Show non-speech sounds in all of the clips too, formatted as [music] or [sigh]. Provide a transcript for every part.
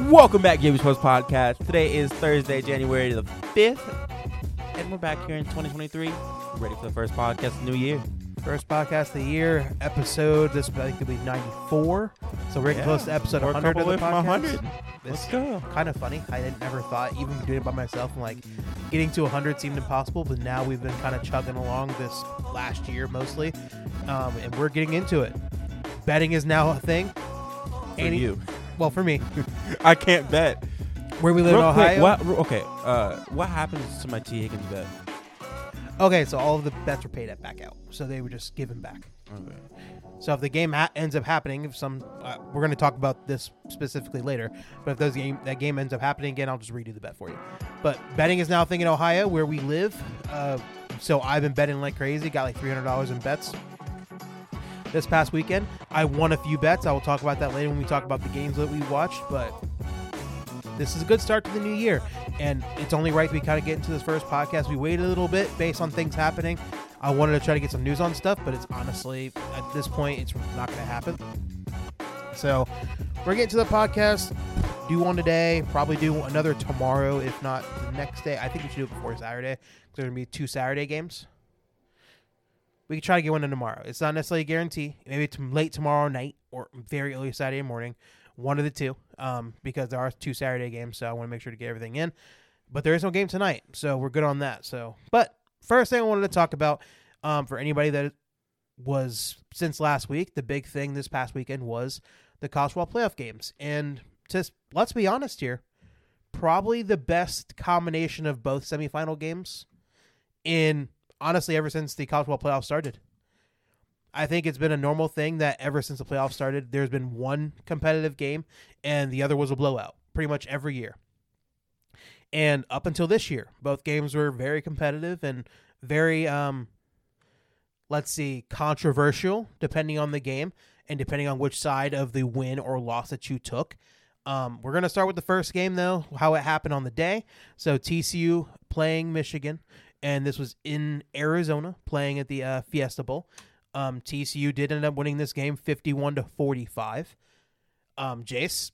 Welcome back, Jamie Sports Podcast. Today is Thursday, January the 5th, and we're back here in 2023, ready for the first podcast of the new year. First podcast of the year, episode. This I think will be ninety four. So we're getting close to episode We're a one hundred couple of the away from podcast. 100. Let's go. kind of funny. I didn't never thought even doing it by myself and like getting to hundred seemed impossible, but now we've been kind of chugging along this last year mostly, um, and we're getting into it. Betting is now a thing. For Any- you. Well, for me, [laughs] I can't bet. where we live Real in quick, Ohio. what, okay, uh, what happens to my Tee Higgins bet? Okay, so all of the bets were paid at back out, so they were just given back. Okay. So if the game ha- ends up happening, if some, uh, we're going to talk about this specifically later. But if those game that game ends up happening again, I'll just redo the bet for you. But betting is now a thing in Ohio where we live. Uh, so I've been betting like crazy. Got like three hundred dollars in bets this past weekend. I won a few bets. I will talk about that later when we talk about the games that we watched. But this is a good start to the new year, and it's only right we kind of get into this first podcast. We waited a little bit based on things happening. I wanted to try to get some news on stuff, but it's honestly at this point it's not going to happen. So we're getting to the podcast. Do one today, probably do another tomorrow, if not the next day. I think we should do it before Saturday because there's gonna be two Saturday games. We could try to get one in tomorrow. It's not necessarily a guarantee. Maybe it's late tomorrow night or very early Saturday morning. One of the two, um, because there are two Saturday games, so I want to make sure to get everything in. But there is no game tonight, so we're good on that. So, but first thing I wanted to talk about um, for anybody that was since last week, the big thing this past weekend was the college playoff games, and just let's be honest here, probably the best combination of both semifinal games in honestly ever since the college football playoff started. I think it's been a normal thing that ever since the playoffs started, there's been one competitive game and the other was a blowout pretty much every year. And up until this year, both games were very competitive and very um let's see, controversial depending on the game and depending on which side of the win or loss that you took. Um, we're going to start with the first game, though, how it happened on the day. So TCU playing Michigan, and this was in Arizona, playing at the uh, Fiesta Bowl. Um, TCU did end up winning this game 51 to 45. Um, Jace,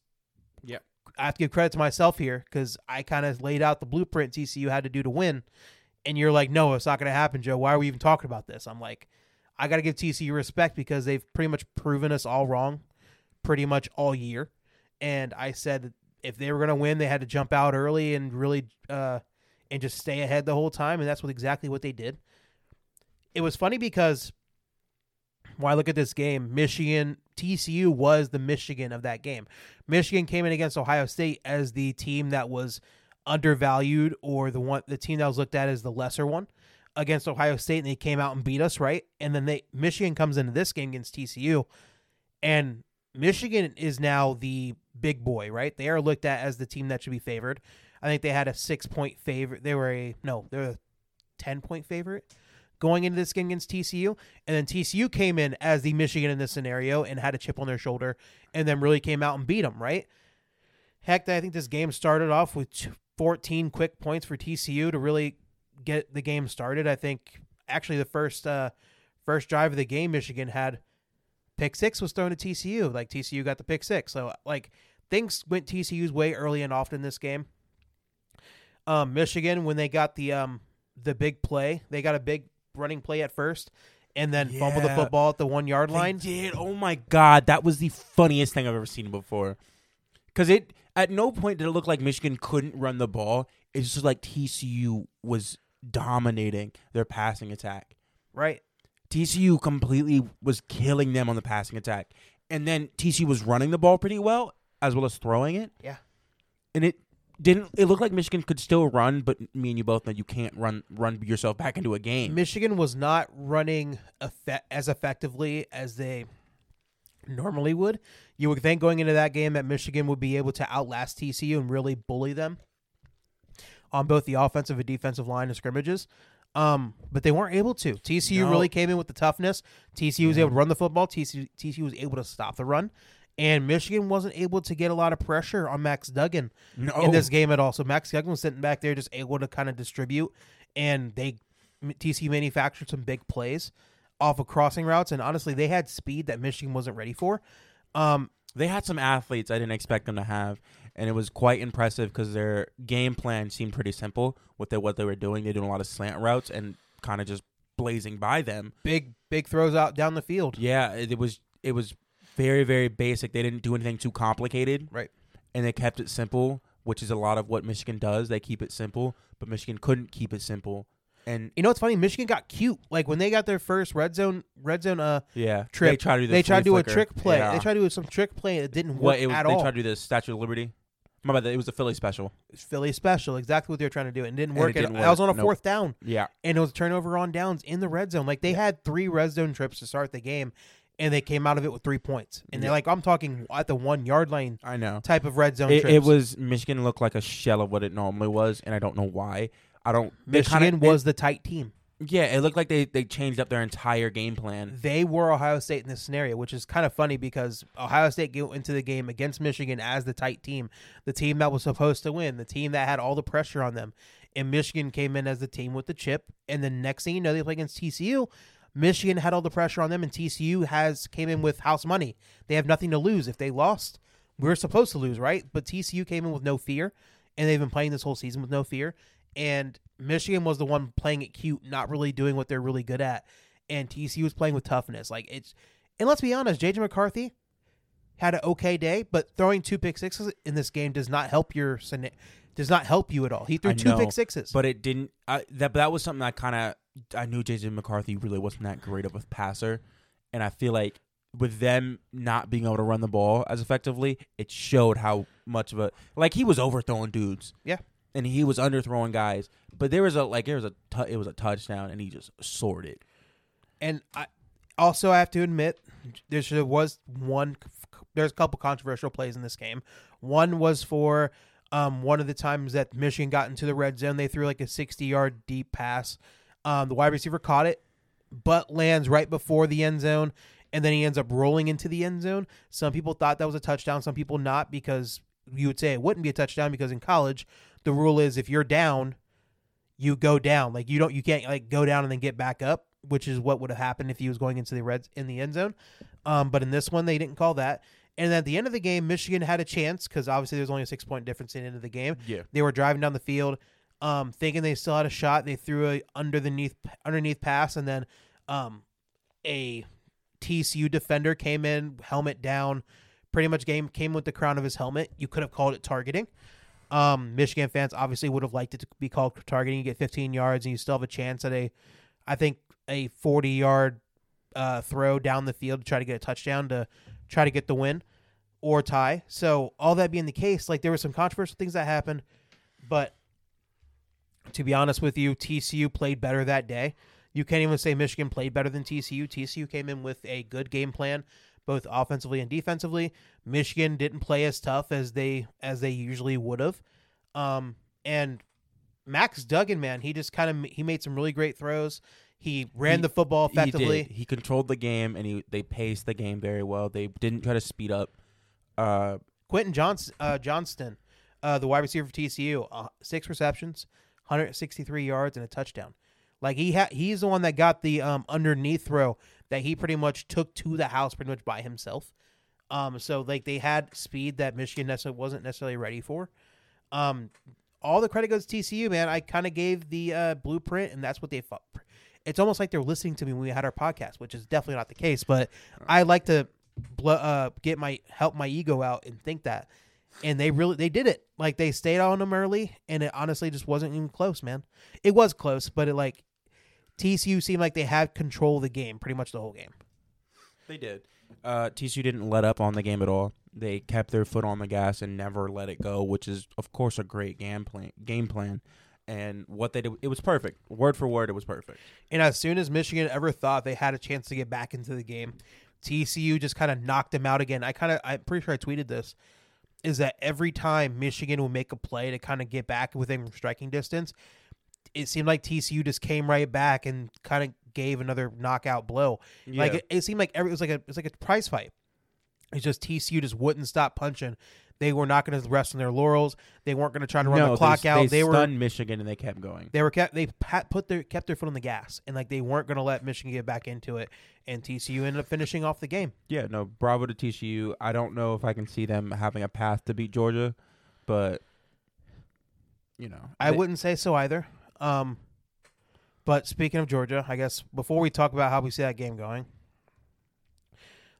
yeah, I have to give credit to myself here because I kind of laid out the blueprint TCU had to do to win. And you're like, no, it's not going to happen, Joe. Why are we even talking about this? I'm like, I got to give TCU respect because they've pretty much proven us all wrong pretty much all year. And I said that if they were going to win, they had to jump out early and really uh, and just stay ahead the whole time. And that's what exactly what they did. It was funny because when I look at this game, Michigan TCU was the Michigan of that game. Michigan came in against Ohio State as the team that was undervalued or the one the team that was looked at as the lesser one against Ohio State and they came out and beat us, right? And then they Michigan comes into this game against TCU and Michigan is now the big boy, right? They are looked at as the team that should be favored. I think they had a 6 point favorite. They were a no, they're a 10 point favorite going into this game against TCU. And then TCU came in as the Michigan in this scenario and had a chip on their shoulder and then really came out and beat them, right? Heck, I think this game started off with 14 quick points for TCU to really get the game started. I think actually the first uh, first drive of the game, Michigan had pick six was thrown to TCU. Like TCU got the pick six, so like things went TCU's way early and often this game. Um, Michigan when they got the um the big play, they got a big running play at first, and then fumbled the football at the one yard They line. did. Oh my god, that was the funniest thing I've ever seen before. Because it at no point did it look like Michigan couldn't run the ball. It's just like TCU was dominating their passing attack. Right. TCU completely was killing them on the passing attack, and then TCU was running the ball pretty well as well as throwing it. Yeah. and it didn't. It looked like Michigan could still run, but me and you both know you can't run run yourself back into a game. Michigan was not running effe- as effectively as they normally would. You would think going into that game that Michigan would be able to outlast TCU and really bully them on both the offensive and defensive line and scrimmages. Um, but they weren't able to. TCU No. really came in with the toughness. TCU was Yeah. able to run the football. TCU, TCU was able to stop the run. And Michigan wasn't able to get a lot of pressure on Max Duggan no, in this game at all. So Max Duggan was sitting back there just able to kind of distribute, and they TC manufactured some big plays off of crossing routes, and honestly, they had speed that Michigan wasn't ready for. Um, they had some athletes I didn't expect them to have. and it was quite impressive because their game plan seemed pretty simple with the, what they were doing. They're doing a lot of slant routes and kind of just blazing by them. Big big throws out down the field. Yeah, it, it was it was very very basic. They didn't do anything too complicated, Right. and they kept it simple, which is a lot of what Michigan does. They keep it simple, but Michigan couldn't keep it simple, and You know what's funny? Michigan got cute. Like when they got their first red zone red zone uh yeah, trip. They tried to do they tried to do a trick play. Yeah. They tried to do some trick play it didn't work what it was, at they all. tried to do the Statue of Liberty. My bad, it was a Philly special. Philly special, exactly what they were trying to do. And didn't And it work. And didn't I was on a Nope. fourth down Yeah, and it was turnover on downs in the red zone. Like they had three red zone trips to start the game and they came out of it with three points. And they're like, I'm talking at the one yard line I know. type of red zone It, trips. it was Michigan looked like a shell of what it normally was, and I don't know why. I don't. they Michigan kinda- was the tight team. Yeah, it looked like they they changed up their entire game plan. They were Ohio State in this scenario, which is kind of funny because Ohio State go into the game against Michigan as the tight team, the team that was supposed to win, the team that had all the pressure on them. And Michigan came in as the team with the chip. And the next thing you know, they play against TCU. Michigan had all the pressure on them, and TCU has came in with house money. They have nothing to lose. If they lost, we are supposed to lose, right? But TCU came in with no fear, and they've been playing this whole season with no fear. And Michigan was the one playing it cute, not really doing what they're really good at. And TCU was playing with toughness. Like it's, and let's be honest, JJ McCarthy had an okay day, but throwing two pick sixes in this game does not help your does not help you at all. He threw I two know, pick sixes. But it didn't. I, that that was something I kind of I knew JJ McCarthy really wasn't that great of a passer, and I feel like with them not being able to run the ball as effectively, it showed how much of a like he was overthrowing dudes. Yeah. and he was underthrowing guys. But there was a like there was a tu- it was a touchdown, and he just soared it. And I also have to admit, there was one. There's a couple controversial plays in this game. One was for um, one of the times that Michigan got into the red zone. They threw like a 60 yard deep pass. Um, the wide receiver caught it, but lands right before the end zone, and then he ends up rolling into the end zone. Some people thought that was a touchdown. Some people not because you would say it wouldn't be a touchdown because in college the rule is if you're down, you go down. Like you don't you can't like go down and then get back up, which is what would have happened if he was going into the reds in the end zone. Um, but in this one they didn't call that. And at the end of the game, Michigan had a chance because obviously there's only a six point difference in the end of the game. Yeah, They were driving down the field, um, thinking they still had a shot. They threw a underneath underneath pass, and then um, a TCU defender came in, helmet down, pretty much game came with the crown of his helmet. You could have called it targeting. Um, Michigan fans obviously would have liked it to be called targeting. You get 15 yards, and you still have a chance at a, I think a 40 yard uh, throw down the field to try to get a touchdown to try to get the win or tie. So all that being the case, like there were some controversial things that happened, but to be honest with you, TCU played better that day. You can't even say Michigan played better than TCU. TCU came in with a good game plan, both offensively and defensively. Michigan didn't play as tough as they as they usually would have. Um, and Max Duggan, man, he just kind of he made some really great throws. He ran He- the football He effectively. He controlled the game, and he they paced the game very well. They didn't try to speed up. Uh, Quentin Johnston, uh, Johnston, uh, the wide receiver for TCU, uh, six receptions, 163 yards, and a touchdown. Like he ha- he's the one that got the um, underneath throw that he pretty much took to the house pretty much by himself. Um, so like they had speed that Michigan necessarily wasn't necessarily ready for. Um, all the credit goes to TCU, man. I kind of gave the uh, blueprint, and that's what they. Fu- it's almost like they're listening to me when we had our podcast, which is definitely not the case. But I like to bl- uh, get my help my ego out and think that, and they really they did it. Like they stayed on them early, and it honestly just wasn't even close, man. It was close, but it like TCU seemed like they had control of the game pretty much the whole game. They did. Uh, TCU didn't let up on the game at all. They kept their foot on the gas and never let it go, which is, of course, a great game plan. Game plan, and what they did, it was perfect. Word for word, it was perfect. And as soon as Michigan ever thought they had a chance to get back into the game, TCU just kind of knocked them out again. I kind of, I'm pretty sure I tweeted this, is that every time Michigan would make a play to kind of get back within striking distance, it seemed like TCU just came right back and kind of gave another knockout blow. Like it, it seemed like every it was like a it was like a prize fight. It's just TCU just wouldn't stop punching. They were not going to rest on their laurels. They weren't going to try to run no, the clock they, out. They, They, were stunned Michigan and they kept going. they were kept they put their kept their foot on the gas and like they weren't going to let Michigan get back into it. And TCU ended up finishing off the game. Yeah, no, bravo to TCU. I don't know if I can see them having a path to beat Georgia. but you know, I they- wouldn't say so either. Um, but speaking of Georgia, I guess before we talk about how we see that game going,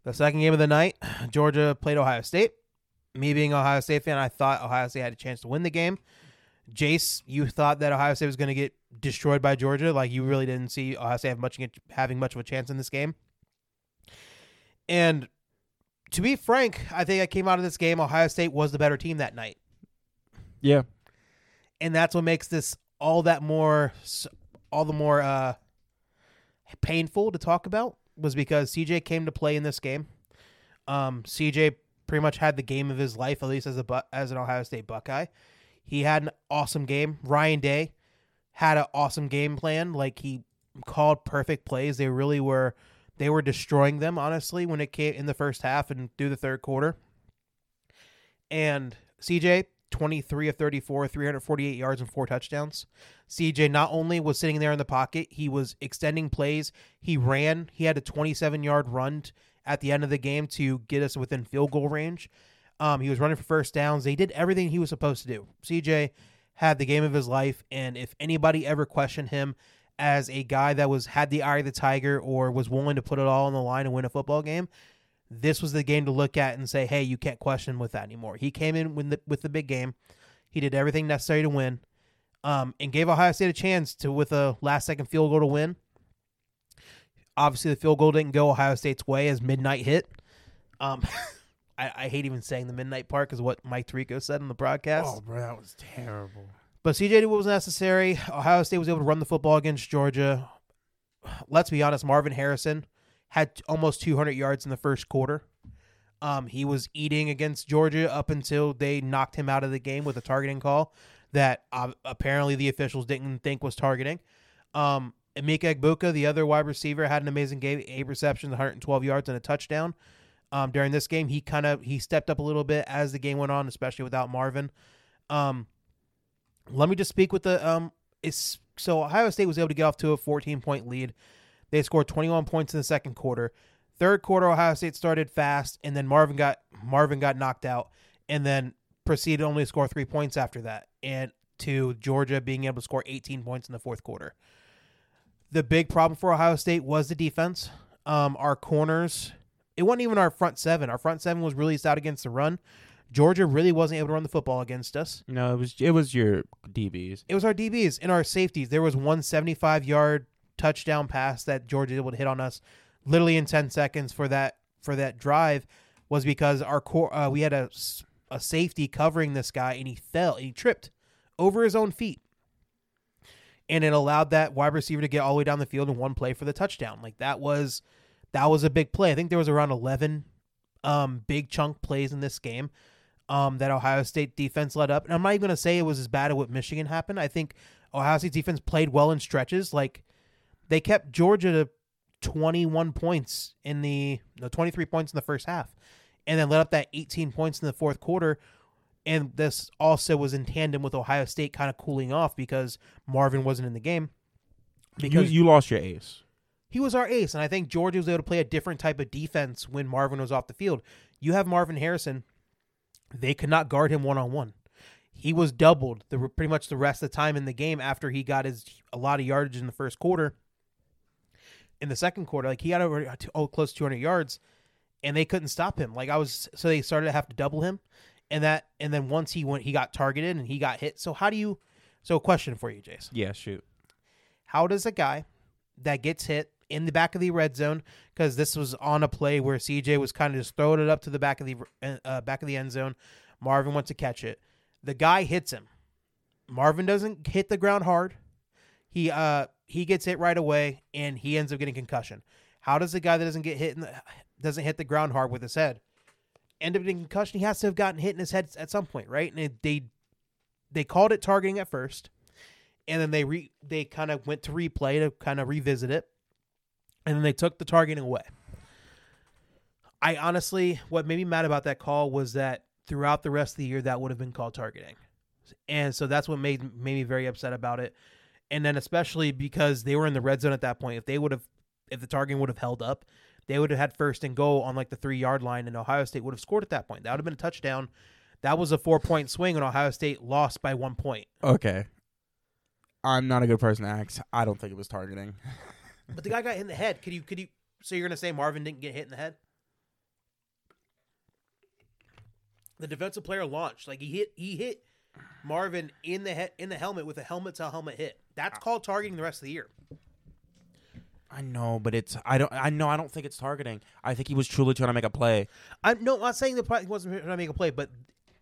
the second game of the night, Georgia played Ohio State. Me being an Ohio State fan, I thought Ohio State had a chance to win the game. Jace, you thought that Ohio State was going to get destroyed by Georgia. Like you really didn't see Ohio State have much having much of a chance in this game. And to be frank, I think I came out of this game. Ohio State was the better team that night yeah, and that's what makes this all that more all the more uh painful to talk about was because CJ came to play in this game. Um CJ pretty much had the game of his life at least as a as an Ohio State Buckeye. He had an awesome game. Ryan Day had an awesome game plan like he called perfect plays. They really were they were destroying them honestly when it came in the first half and through the third quarter. And CJ 23 of 34, 348 yards and four touchdowns. CJ not only was sitting there in the pocket, he was extending plays. He ran. He had a 27 yard run at the end of the game to get us within field goal range. Um, he was running for first downs. They did everything he was supposed to do. CJ had the game of his life, and if anybody ever questioned him as a guy that was had the eye of the tiger or was willing to put it all on the line and win a football game, this was the game to look at and say, "Hey, you can't question with that anymore." He came in with the, with the big game. He did everything necessary to win, um, and gave Ohio State a chance to with a last second field goal to win. Obviously, the field goal didn't go Ohio State's way as midnight hit. Um, [laughs] I, I hate even saying the midnight part because what Mike Tirico said on the broadcast. Oh, bro, that was terrible. But CJ did what was necessary. Ohio State was able to run the football against Georgia. Let's be honest, Marvin Harrison had almost 200 yards in the first quarter. Um, he was eating against Georgia up until they knocked him out of the game with a targeting call that uh, apparently the officials didn't think was targeting. Um, Emeka Egbuka, the other wide receiver, had an amazing game, eight receptions, 112 yards, and a touchdown. Um, during this game, he kind of he stepped up a little bit as the game went on, especially without Marvin. Um, let me just speak with the um. It's so Ohio State was able to get off to a 14 point lead. They scored 21 points in the second quarter. Third quarter, Ohio State started fast, and then Marvin got Marvin got knocked out, and then proceeded only to score three points after that, and to Georgia being able to score 18 points in the fourth quarter. The big problem for Ohio State was the defense. Um, our corners, it wasn't even our front seven. Our front seven was really stout against the run. Georgia really wasn't able to run the football against us. No, it was it was your DBs. It was our DBs and our safeties. There was one 75 yard touchdown pass that Georgia was able to hit on us literally in 10 seconds for that for that drive was because our core uh, we had a a safety covering this guy and he fell and he tripped over his own feet and it allowed that wide receiver to get all the way down the field in one play for the touchdown. Like that was that was a big play. I think there was around 11 um, big chunk plays in this game um, that ohio state defense led up. And i'm not even going to say it was as bad as what michigan happened. I think ohio state defense played well in stretches. Like they kept georgia to 21 points in the no 23 points in the first half and then let up that 18 points in the fourth quarter and this also was in tandem with ohio state kind of cooling off because marvin wasn't in the game. Because you, you lost your ace. he was our ace and i think georgia was able to play a different type of defense when marvin was off the field. You have marvin harrison. They could not guard him one-on-one. He was doubled the pretty much the rest of the time in the game after he got his a lot of yardage in the first quarter. In the second quarter like he got over oh close to 200 yards and they couldn't stop him. Like i was so they started to have to double him and that and then once he went he got targeted and he got hit so how do you so question for you jason Yeah, shoot. how does a guy that gets hit in the back of the red zone because this was on a play where CJ was kind of just throwing it up to the back of the uh, back of the end zone. Marvin went to catch it. The guy hits him. Marvin doesn't hit the ground hard. He uh he gets hit right away and he ends up getting concussion. How does a guy that doesn't get hit in the, doesn't hit the ground hard with his head end up getting concussion? He has to have gotten hit in his head at some point, right? And it, they they called it targeting at first and then they re they kind of went to replay to kind of revisit it, and then they took the targeting away. I honestly, what made me mad about that call was that throughout the rest of the year, that would have been called targeting, and so that's what made made me very upset about it. And then especially because they were in the red zone at that point, if they would have, if the targeting would have held up, they would have had first and goal on like the three yard line, and Ohio State would have scored at that point. That would have been a touchdown That was a four point swing, and Ohio State lost by one point. Okay. I'm not a good person to ask. I don't think it was targeting. [laughs] But the guy got hit in the head. Could you? Could you? So you're gonna say Marvin didn't get hit in the head? The defensive player launched like he hit. He hit Marvin in the head in the helmet with a helmet to helmet hit. That's ah. called targeting the rest of the year. I know, but it's I don't I know I don't think it's targeting. I think he was truly trying to make a play. I'm no, I'm not saying the play- he wasn't trying to make a play, but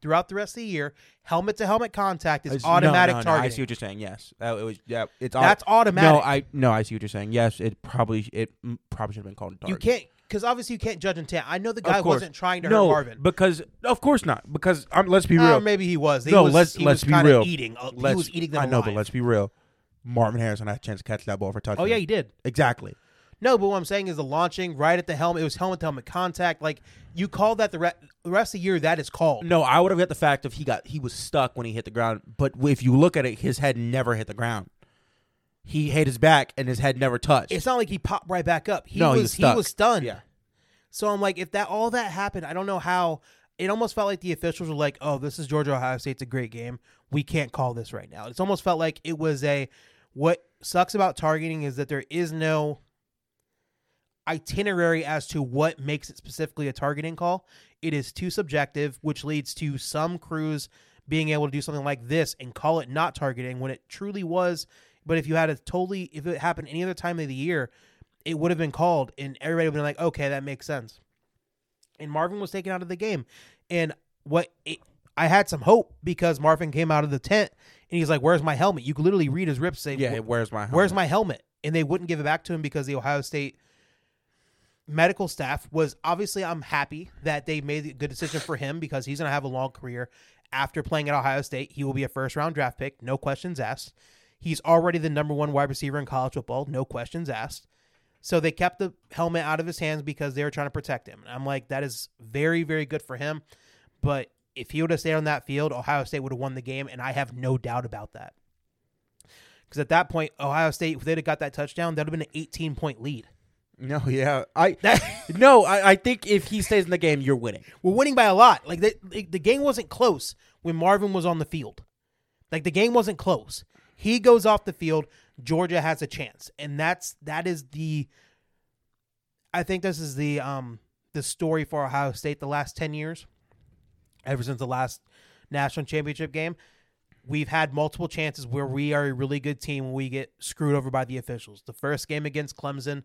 throughout the rest of the year, helmet to helmet contact is It's- automatic no, no, targeting. I see what you're saying. Yes, that, it was. Yeah, it's au- That's automatic. No, I no, I see what you're saying. Yes, it probably it mm, probably should have been called a you can't because obviously you can't judge intent. I know the Of guy course. wasn't trying to no, hurt Marvin. because of course not. Because um, let's be Uh, real. maybe he was. He no, was, let's he let's was be kinda real. Eating. Uh, he Let's- was eating them I know, alive. but let's be real. Marvin Harrison had a chance to catch that ball for a touchdown. Oh yeah, he did. exactly. No, but what I'm saying is the launching right at the helmet. It was helmet to helmet contact. Like you call that the, re- the rest of the year. That is called. No, I would have got the fact if he got he was stuck when he hit the ground. But if you look at it, his head never hit the ground. He hit his back and his head never touched. It's not like he popped right back up. He No, was he was stuck. he was stunned. Yeah. So I'm like, if that all that happened, I don't know how. It almost felt like the officials were like, "Oh, this is Georgia Ohio State. It's a great game. We can't call this right now." It's almost felt like it was a. What sucks about targeting is that there is no itinerary as to what makes it specifically a targeting call. It is too subjective, which leads to some crews being able to do something like this and call it not targeting when it truly was. But if you had a totally, if it happened any other time of the year, it would have been called, and everybody would have been like, okay, that makes sense. And Marvin was taken out of the game, and what it, I had some hope because Marvin came out of the tent and he's like, "Where's my helmet?" You could literally read his ribs say, yeah, where's my Where's helmet? my helmet? And they wouldn't give it back to him because the Ohio State medical staff was obviously I'm happy that they made a good decision for him because he's going to have a long career after playing at Ohio State. He will be a first round draft pick, no questions asked. He's already the number 1 wide receiver in college football, no questions asked. So they kept the helmet out of his hands because they were trying to protect him. And I'm like that is very very good for him, but if he would have stayed on that field, Ohio State would have won the game and I have no doubt about that. Because at that point, Ohio State, if they'd have got that touchdown, that would have been an 18 point lead. No, yeah, I [laughs] That [laughs] no, I, I think if he stays in the game, you're winning. we're winning by a lot. Like the, the game wasn't close when Marvin was on the field. Like the game wasn't close. He goes off the field, Georgia has a chance, and that's that is the. I think this is the um the story for Ohio State the last ten years. Ever since the last national championship game, we've had multiple chances where we are a really good team when we get screwed over by the officials. The first game against Clemson,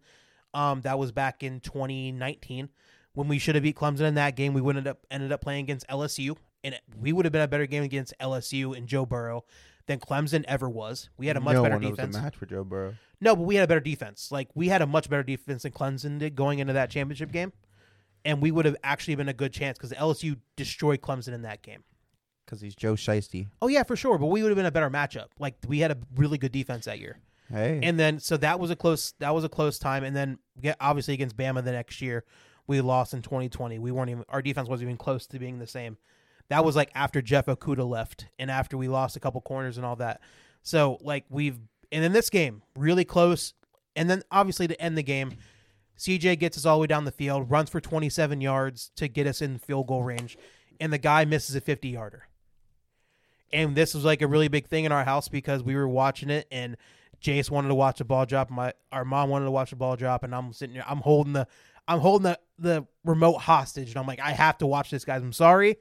um, that was back in 2019 when we should have beat Clemson in that game. We would end up ended up playing against LSU, and we would have been a better game against LSU and Joe Burrow than Clemson ever was. We had a much no better defense. match for Joe Burrow. No, but we had a better defense. Like we had a much better defense than Clemson did going into that championship game, and we would have actually been a good chance because LSU destroyed Clemson in that game. Because he's Joe Shiesty. Oh yeah, for sure. But we would have been a better matchup. Like we had a really good defense that year. Hey, And then so that was a close that was a close time. And then get obviously against Bama the next year, we lost in 2020. We weren't even our defense wasn't even close to being the same. That was like after Jeff Okudah left and after we lost a couple corners and all that. So like we've and in this game really close. And then obviously to end the game, CJ gets us all the way down the field, runs for 27 yards to get us in field goal range, and the guy misses a 50 yarder. And this was like a really big thing in our house because we were watching it and Jace wanted to watch the ball drop. My our mom wanted to watch the ball drop, and I'm sitting here. I'm holding the I'm holding the the remote hostage, and I'm like, I have to watch this, guys. I'm sorry.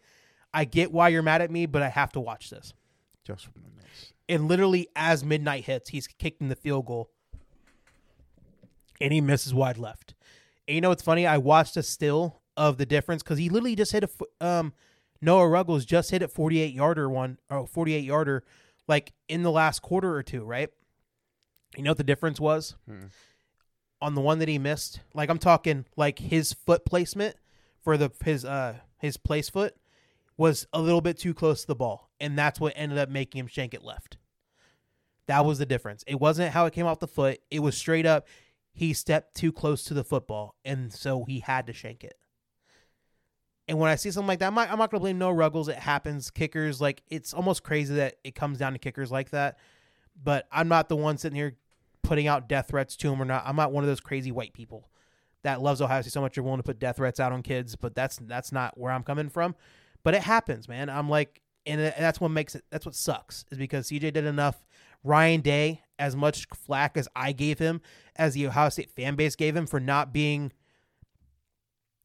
I get why you're mad at me, but I have to watch this. just from the miss. And literally, as midnight hits, he's kicking the field goal, and he misses wide left. And you know what's funny? I watched a still of the difference because he literally just hit a um Noah Ruggles just hit a 48 yarder one or 48 yarder like in the last quarter or two, right? You know what the difference was? Hmm. On the one that he missed, like I'm talking like his foot placement for the his uh his place foot was a little bit too close to the ball, and that's what ended up making him shank it left. That was the difference. It wasn't how it came off the foot. It was straight up he stepped too close to the football, and so he had to shank it. And when I see something like that, I'm not, I'm not going to blame Noah Ruggles. It happens. Kickers, like, it's almost crazy that it comes down to kickers like that. But I'm not the one sitting here putting out death threats to him or not. I'm not one of those crazy white people that loves Ohio State so much you're willing to put death threats out on kids. But that's that's not where I'm coming from. but it happens, man. I'm like, and that's what makes it. That's what sucks is because CJ did enough. Ryan Day, as much flack as I gave him, as the Ohio State fan base gave him for not being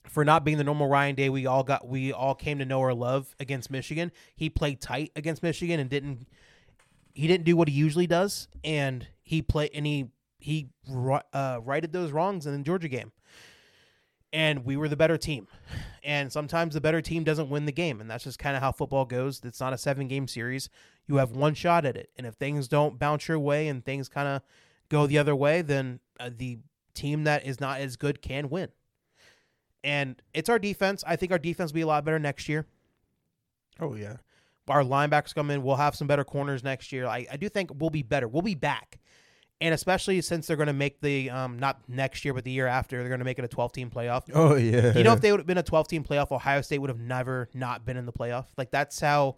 for not being the normal Ryan Day we all got we all came to know or love against Michigan. He played tight against Michigan and didn't he didn't do what he usually does and he played and he he uh, righted those wrongs in the Georgia game. And we were the better team. And sometimes the better team doesn't win the game and that's just kind of how football goes. It's not a 7 game series. You have one shot at it. And if things don't bounce your way and things kind of go the other way, then uh, the team that is not as good can win. And it's our defense. I think our defense will be a lot better next year. Oh yeah. Our linebackers come in. We'll have some better corners next year. I, I do think we'll be better. We'll be back. And especially since they're going to make the, um, not next year, but the year after, they're going to make it a 12 team playoff. Oh yeah. You know, if [laughs] they would have been a 12 team playoff, Ohio State would have never not been in the playoff. Like, that's how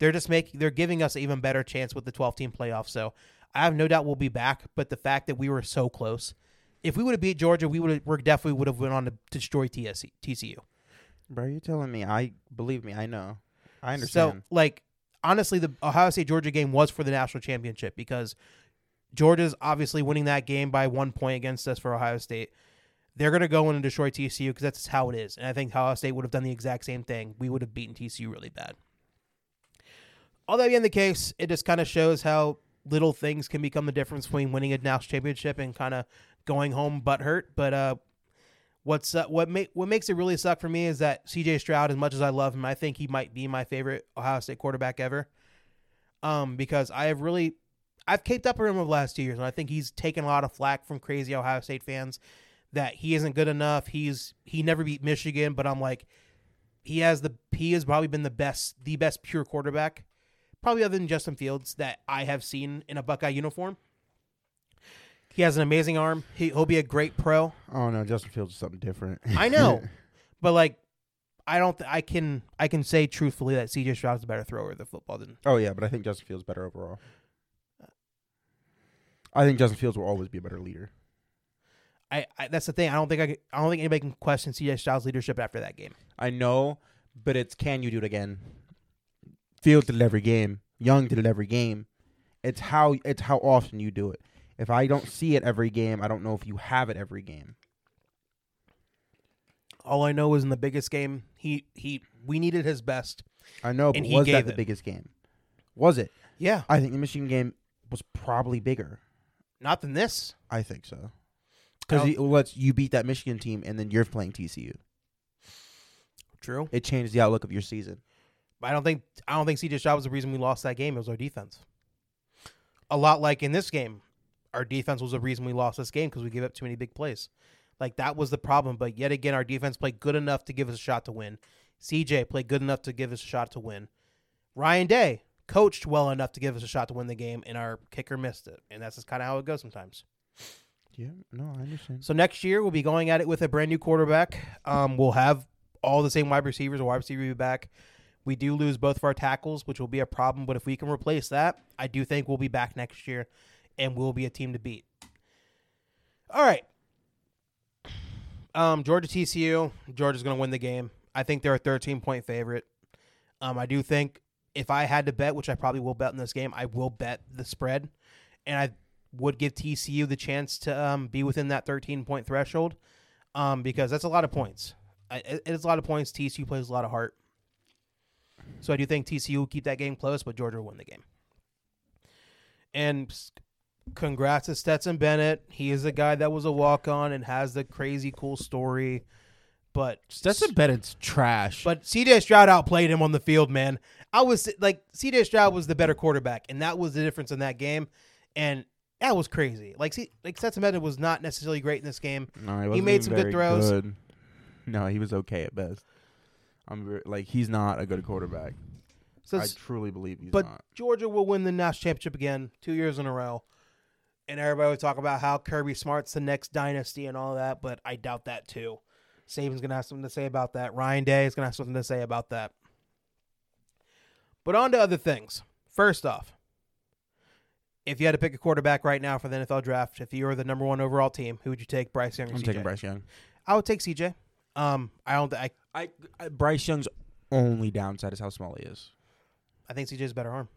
they're just making, they're giving us an even better chance with the 12 team playoff. So I have no doubt we'll be back. But the fact that we were so close, if we would have beat Georgia, we would have, we definitely would have went on to destroy TSC, TCU. bro, you telling me? I believe me. I know. I So, understand. like, honestly, the Ohio State Georgia game was for the national championship because Georgia's obviously winning that game by one point against us for Ohio State. They're going to go in and destroy TCU because that's how it is. And I think Ohio State would have done the exact same thing. We would have beaten TCU really bad. All that being the case, it just kind of shows how little things can become the difference between winning a national championship and kind of going home butthurt. But uh, what's uh, what make what makes it really suck for me is that CJ Stroud, as much as I love him, I think he might be my favorite Ohio State quarterback ever. Um, because I have really I've caped up with him over the last two years, and I think he's taken a lot of flack from crazy Ohio State fans that he isn't good enough. He's he never beat Michigan, but I'm like, he has the he has probably been the best the best pure quarterback, probably other than Justin Fields that I have seen in a Buckeye uniform. He has an amazing arm. He, he'll be a great pro. oh no, Justin Fields is something different. I know, [laughs] but like, I don't. Th- I can. I can say truthfully that CJ Stroud is a better thrower of the football than. oh yeah, but I think Justin Fields better overall. I think Justin Fields will always be a better leader. I, I. That's the thing. I don't think I. I don't think anybody can question CJ Stroud's leadership after that game. I know, but it's can you do it again? Fields did it every game. Young did it every game. It's how it's how often you do it. If I don't see it every game, I don't know if you have it every game. All I know is in the biggest game, he he we needed his best. I know, but was that the it. biggest game? Was it? Yeah, I think the Michigan game was probably bigger. not than this. I think so. Because let's you beat that Michigan team, and then you're playing TCU. True, It changed the outlook of your season. I don't think I don't think CJ Stroud was the reason we lost that game. It was our defense. A lot like in this game, our defense was the reason we lost this game because we gave up too many big plays. Like that was the problem. But yet again, our defense played good enough to give us a shot to win. CJ played good enough to give us a shot to win. Ryan Day coached well enough to give us a shot to win the game, and our kicker missed it. And that's just kind of how it goes sometimes. Yeah, no, I understand. So next year we'll be going at it with a brand new quarterback. Um, we'll have all the same wide receivers. A wide receiver will be back. We do lose both of our tackles, which will be a problem. But if we can replace that, I do think we'll be back next year, and we'll be a team to beat. All right. Um, Georgia TCU. Georgia's going to win the game. I think they're a 13 point favorite. Um, I do think if I had to bet, which I probably will bet in this game, I will bet the spread, and I would give TCU the chance to um, be within that 13 point threshold, um, because that's a lot of points. It's a lot of points. TCU plays a lot of heart, so I do think TCU will keep that game close, but Georgia will win the game. And congrats to Stetson Bennett. He is a guy that was a walk on and has the crazy cool story. But Stetson Bennett's trash. but CJ Stroud outplayed him on the field, man. I was like CJ Stroud was the better quarterback, and that was the difference in that game. And that was crazy. Like see, like Stetson Bennett was not necessarily great in this game. no, he, he made some good throws. good. No, he was okay at best. I'm very, like he's not a good quarterback. So, I truly believe he's but not. Georgia will win the national championship again, two years in a row. And everybody would talk about how Kirby Smart's the next dynasty and all that, but I doubt that too. Saban's gonna have something to say about that. Ryan Day is gonna have something to say about that. But on to other things. First off, if you had to pick a quarterback right now for the NFL draft, if you were the number one overall team, who would you take? Bryce Young or I'm CJ? taking Bryce Young. I would take CJ. Um, I don't. I I, I Bryce Young's only downside is how small he is. I think CJ's a better arm.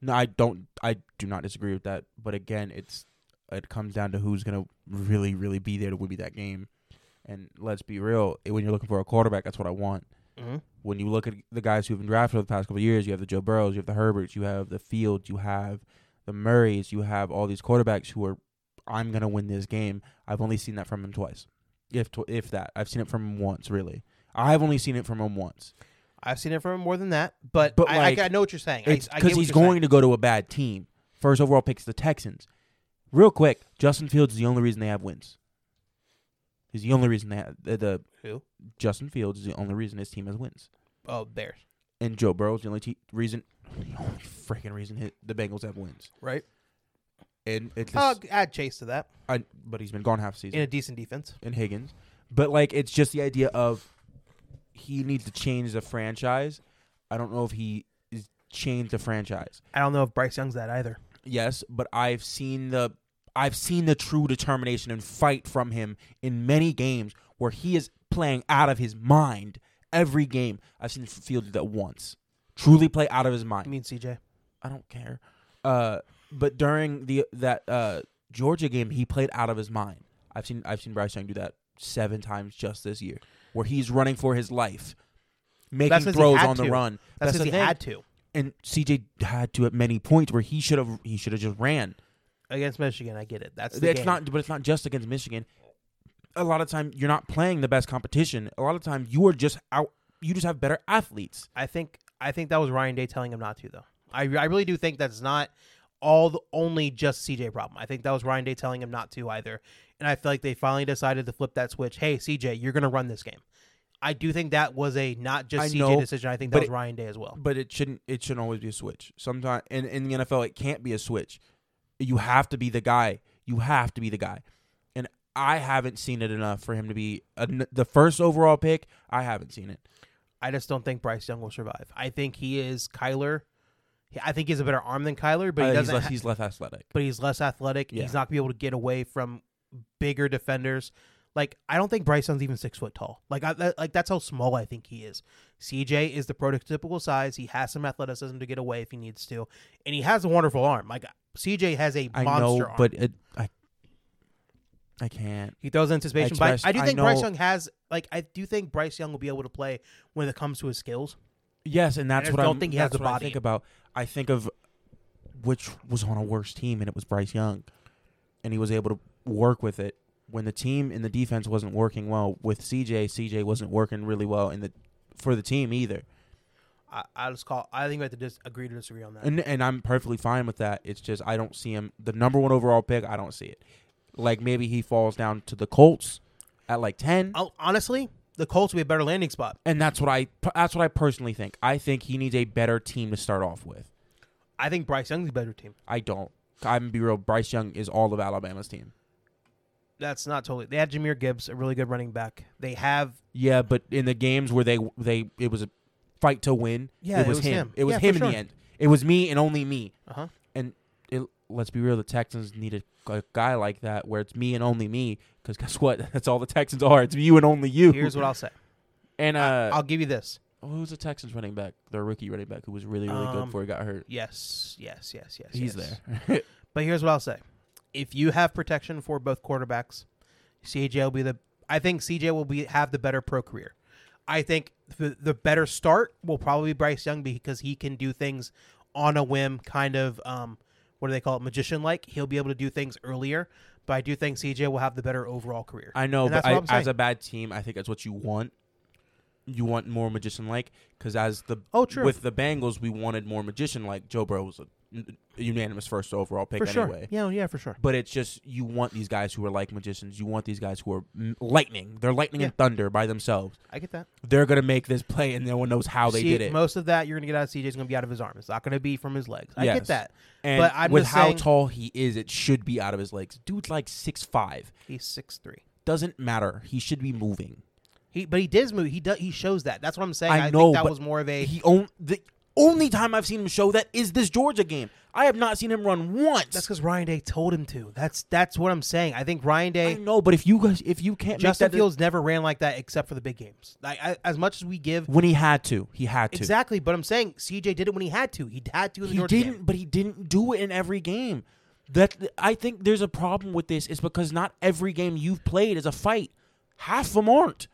No, I don't. I do not disagree with that. But again, it's it comes down to who's gonna really, really be there to win me that game. And let's be real, when you're looking for a quarterback, that's what I want. Mm-hmm. When you look at the guys who've been drafted over the past couple of years, you have the Joe Burrows, you have the Herberts, you have the Fields, you have the Murrays, you have all these quarterbacks who are, I'm gonna win this game. I've only seen that from him twice, if tw- if that. I've seen it from him once, really. I've only seen it from him once. I've seen it from him more than that, but, But, I, like, I, I know what you're saying. Because he's going saying. to go to a bad team. First overall picks the Texans. Real quick, Justin Fields is the only reason they have wins. He's the only reason they have the, the Who? Justin Fields is the only reason his team has wins. Oh, Bears. And Joe Burrow's the only te- reason, [laughs] the only freaking reason hit, the Bengals have wins. Right. And it's Uh, add Chase to that I, but he's been gone half season. in a decent defense. and Higgins. But like it's just the idea of he needs to change the franchise. I don't know if he is changed the franchise. I don't know if Bryce Young's that either. Yes, but I've seen the I've seen the true determination and fight from him in many games where he is playing out of his mind every game. I've seen Field do that once. Truly play out of his I mind. mean, CJ. I don't care. Uh, but during the that uh, Georgia game, he played out of his mind. I've seen I've seen Bryce Young do that seven times just this year, where he's running for his life, making That's throws on the to. run. That's the because he thing. had to And CJ had to at many points where he should have he should have just ran. against Michigan. I get it. That's the It's game. not, but it's not just against Michigan. A lot of time you're not playing the best competition. A lot of time you are just out. You just have better athletes. I think I think that was Ryan Day telling him not to though. I, I really do think that's not all the only just CJ problem. I think that was Ryan Day telling him not to either. And I feel like they finally decided to flip that switch. Hey, CJ, you're going to run this game. I do think that was a not just I CJ know, decision. I think that was it- Ryan Day as well. But it shouldn't. It shouldn't always be a switch. Sometimes in in the NFL, it can't be a switch. You have to be the guy. You have to be the guy. And I haven't seen it enough for him to be a, the first overall pick. I haven't seen it. I just don't think Bryce Young will survive. I think he is Kyler. I think he's a better arm than Kyler, but Uh, he he's, doesn't. less, ha- he's less athletic. but he's less athletic. Yeah. He's not gonna be able to get away from bigger defenders. Like I don't think Bryce Young's even six foot tall. Like I that, like that's how small I think he is. CJ is the prototypical size. He has some athleticism to get away if he needs to, and he has a wonderful arm. Like CJ has a I monster know, arm. but it, I I can't. he throws anticipation. But I do I think Bryce know- Young has like I do think Bryce Young will be able to play when it comes to his skills. Yes, and that's what I what don't I'm, think he has that's the what I body. think about. I think of which was on a worse team, and it was Bryce Young, and he was able to work with it when the team and the defense wasn't working well with CJ. CJ wasn't working really well in the for the team either, I, I just call. I think we have to agree to disagree on that. and and I'm perfectly fine with that. It's just I don't see him the number one overall pick. I don't see it. Like maybe he falls down to the Colts at like ten. Oh, honestly, the Colts will be a better landing spot. And that's what I that's what I personally think. I think he needs a better team to start off with. I think Bryce Young's a better team. I don't. I'm gonna be real. Bryce Young is all of Alabama's team. That's not totally. They had Jahmyr Gibbs, a really good running back. They have Yeah, but in the games where they they it was a fight to win. Yeah, it was, him. It was Yeah, him in the end. It was me and only me. uh huh. And it, let's be real, the Texans need a, a guy like that where it's me and only me. Because guess what? [laughs] That's all the Texans are. It's you and only you. Here's what I'll say. and uh, I'll give you this. who's the Texans running back? Their rookie running back who was really really good Um, before he got hurt. Yes, yes, yes, yes. He's yes. there. [laughs] But here's what I'll say: if you have protection for both quarterbacks, CJ will be the. I think CJ will be have the better pro career. I think the the better start will probably be Bryce Young because he can do things on a whim, kind of um, what do they call it, magician like. He'll be able to do things earlier. But I do think CJ will have the better overall career. I know, And but I, as a bad team, I think that's what you want. You want more magician like because as the Oh, true. with the Bengals, we wanted more magician like. Joe Burrow was a unanimous first overall pick for sure. anyway. Yeah, oh, yeah, for sure. But it's just you want these guys who are like magicians. You want these guys who are lightning. They're lightning Yeah. and thunder by themselves. I get that. They're gonna make this play, and no one knows how they See, did it. Most of that you're gonna get out of CJ is gonna be out of his arm. It's not gonna be from his legs. I Yes. get that. and but I'm with how saying- tall he is, it should be out of his legs. Dude's like six five. He's six three. Doesn't matter. He should be moving. He, but he does move. He does. He shows that. That's what I'm saying. I I, know, think that was more of a. He own the only time I've seen him show that is this Georgia game. I have not seen him run once. That's because Ryan Day told him to. That's that's what I'm saying. I think Ryan Day. I know, but if you guys, if you can't Justin Fields never ran like that except for the big games. Like I, as much as we give when he had to, he had to. exactly, but I'm saying CJ did it when he had to. He had to in the He Georgia didn't, game. but he didn't do it in every game. That I think there's a problem with this is because not every game you've played is a fight. Half of them aren't.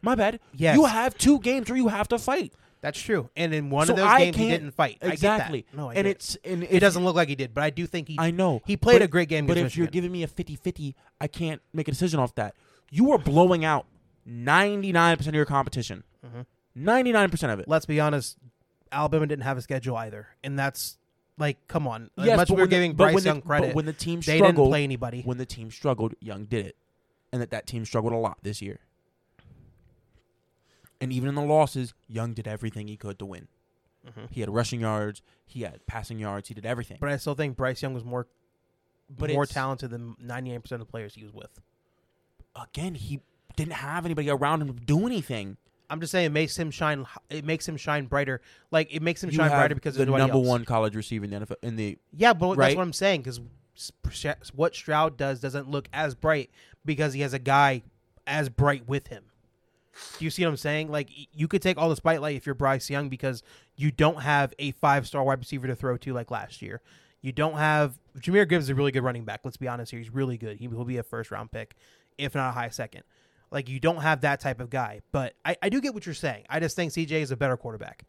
My bad. Yes. You have two games where you have to fight. That's true. And in one So of those I games, he didn't fight. I get that. Exactly. No, I and it's and it doesn't look like he did, but I do think he. I know. he played But- a great game But if against you're giving me a 50-50, I can't make a decision off that. You are blowing out 99% of your competition. Mm-hmm. 99% of it. Let's be honest, Alabama didn't have a schedule either, and that's like, come on. As Yes, much as but we're the- giving but Bryce when the- Young credit, when the team they didn't play anybody. when the team struggled, Young did it, and that that team struggled a lot this year. And even in the losses, Young did everything he could to win. Mhm. He had rushing yards, he had passing yards, he did everything. But I still think Bryce Young was more, But more talented than 98 percent of the players he was with. Again, he didn't have anybody around him to do anything. I'm just saying, it makes him shine. It makes him shine brighter. Like it makes him You shine have brighter because the of number else. one college receiver in the NFL in the Yeah, but that's what I'm saying because what Stroud does doesn't look as bright because he has a guy as bright with him. Do you see what I'm saying? Like you could take all the spotlight if you're Bryce Young because you don't have a five star wide receiver to throw to like last year. You don't have Jahmyr Gibbs is a really good running back. Let's be honest here; he's really good. He will be a first round pick, if not a high second. Like you don't have that type of guy. But I, I do get what you're saying. I just think CJ is a better quarterback,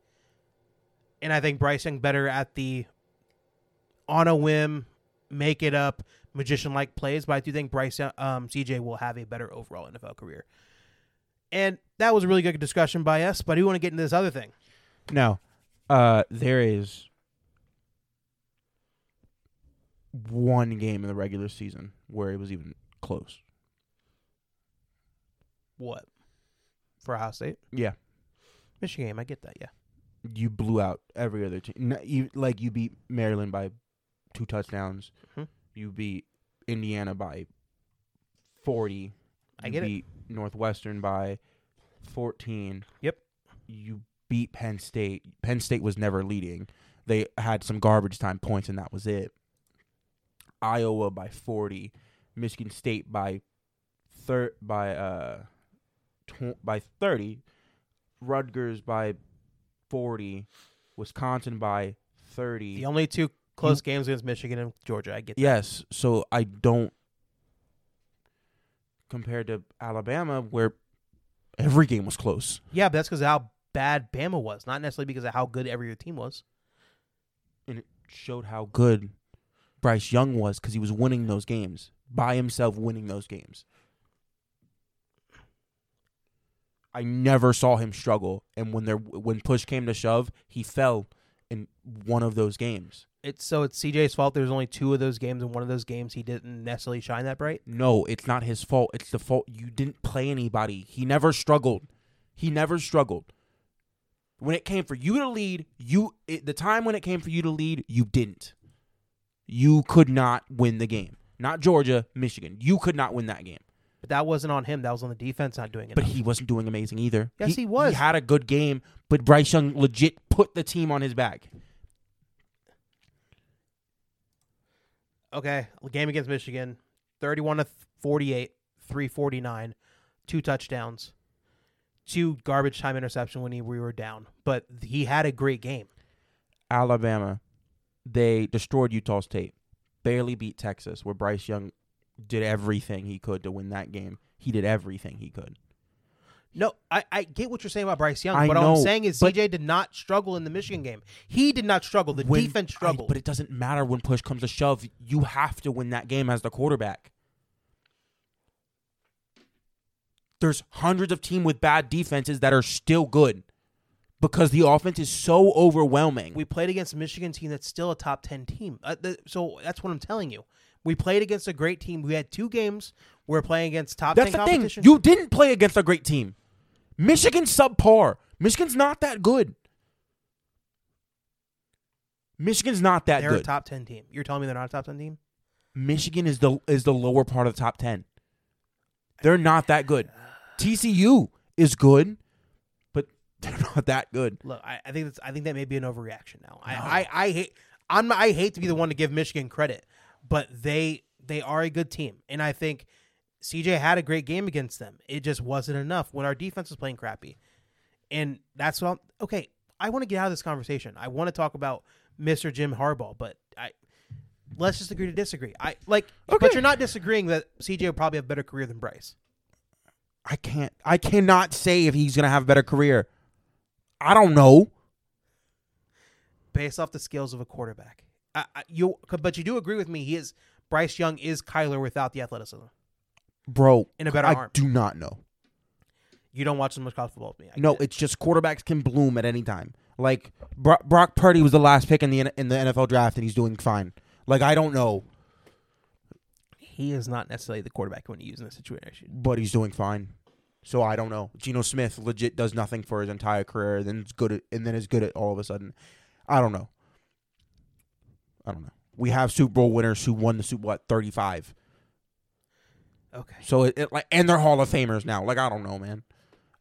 and I think Bryce Young better at the on a whim, make it up, magician like plays. But I do think Bryce um, CJ will have a better overall NFL career. And that was a really good discussion by us. But I do want to get into this other thing. No. Uh there is one game in the regular season where it was even close. What for Ohio State? Yeah. Michigan game. I get that. Yeah. You blew out every other team. You, like you beat Maryland by two touchdowns. Mhm. You beat Indiana by 40. I You get it. Northwestern by 14. Yep. You beat Penn State. Penn State was never leading. They had some garbage time points and that was it. Iowa by 40. Michigan State by thir- by uh tw- by 30. Rutgers by 40. Wisconsin by 30. The only two close games against Michigan and Georgia. I get that. Yes, so I don't compared to Alabama where every game was close. Yeah, but that's because of how bad Bama was, not necessarily because of how good every other team was. and it showed how good Bryce Young was because he was winning those games by himself, winning those games. I never saw him struggle, and when there when push came to shove, he fell in one of those games. It's so it's CJ's fault. There's only two of those games, and one of those games he didn't necessarily shine that bright. No, it's not his fault. It's the fault you didn't play anybody. He never struggled. He never struggled. When it came for you to lead, you it, the time when it came for you to lead, you didn't. You could not win the game. Not Georgia, Michigan. You could not win that game. But that wasn't on him. That was on the defense not doing it. But he wasn't doing amazing either. Yes, he was. He had a good game, but Bryce Young legit put the team on his back. Okay, game against Michigan, thirty-one to forty-eight, three forty-nine, two touchdowns, two garbage time interception when he, we were down. But he had a great game. Alabama, they destroyed Utah State, barely beat Texas, where Bryce Young did everything he could to win that game. He did everything he could. No, I, I get what you're saying about Bryce Young. I but all I'm saying is but- CJ did not struggle in the Michigan game. He did not struggle. The When- defense I- struggled. but it doesn't matter when push comes to shove. You have to win that game as the quarterback. There's hundreds of teams with bad defenses that are still good because the offense is so overwhelming. we played against a Michigan team that's still a top 10 team. Uh, the, so that's what I'm telling you. We played against a great team. We had two games. We're playing against top That's 10 the thing. competition. You didn't play against a great team. Michigan's subpar. Michigan's not that good. Michigan's not that they're a good. top 10 team. You're telling me they're not a top 10 team? Michigan is the is the lower part of the top ten. They're not that good. TCU is good, but [laughs] They're not that good. Look, I, I think that's I think that may be an overreaction now. I, I, I hate I'm I hate to be the one to give Michigan credit, but they they are a good team, and I think CJ had a great game against them. It just wasn't enough when our defense was playing crappy, and that's what. I'm, okay, I want to get out of this conversation. I want to talk about Mr. Jim Harbaugh, but I let's just agree to disagree. I like, Okay. but you're not disagreeing that CJ will probably have a better career than Bryce. I can't. I cannot say if he's gonna have a better career. I don't know, based off the skills of a quarterback. I, I, you, but you do agree with me. He is Bryce Young is Kyler without the athleticism. bro. In a better I arm. do not know. You don't watch as much college football as me. No, it's just quarterbacks can bloom at any time. Like Bro- Brock Purdy was the last pick in the in the NFL draft, and he's doing fine. Like I don't know, he is not necessarily the quarterback when you use in this situation. but he's doing fine. So I don't know. Geno Smith legit does nothing for his entire career, then it's good, at, and then is good at all of a sudden. I don't know. I don't know. We have Super Bowl winners who won the Super Bowl at thirty five. Okay. So it, it like and they're Hall of Famers now. Like I don't know, man.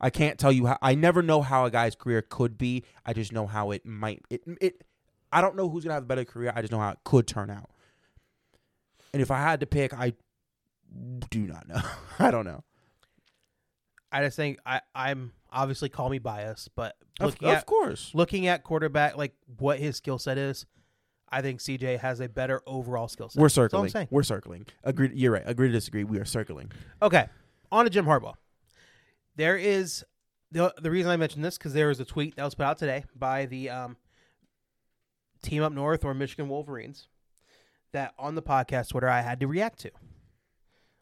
I can't tell you how. I never know how a guy's career could be. I just know how it might. It it. I don't know who's gonna have a better career. I just know how it could turn out. And if I had to pick, I do not know. [laughs] I don't know. I just think I, I'm obviously call me biased, but Of, looking of at course. looking at quarterback like what his skill set is, I think CJ has a better overall skill set. We're That's all I'm circling. We're circling. Agreed. You're right. Agree to disagree. We are circling. Okay, on to Jim Harbaugh. There is the the reason I mentioned this because there was a tweet that was put out today by the um, team up north or Michigan Wolverines that on the podcast Twitter I had to react to.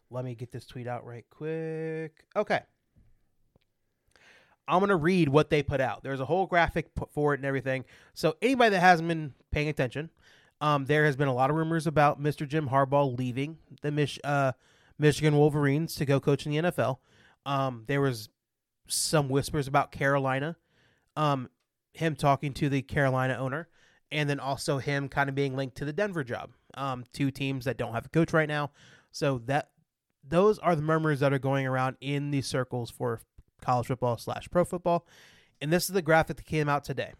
Let me get this tweet out right quick. Okay. I'm going to read what they put out. There's a whole graphic put for it and everything. So, anybody that hasn't been paying attention, um, there has been a lot of rumors about Mr. Jim Harbaugh leaving the Mich- uh, Michigan Wolverines to go coach in the NFL. Um, there was some whispers about Carolina, um, him talking to the Carolina owner, and then also him kind of being linked to the Denver job. Um, two teams that don't have a coach right now. So that those are the murmurs that are going around in the circles for college football slash pro football. And this is the graphic that came out today.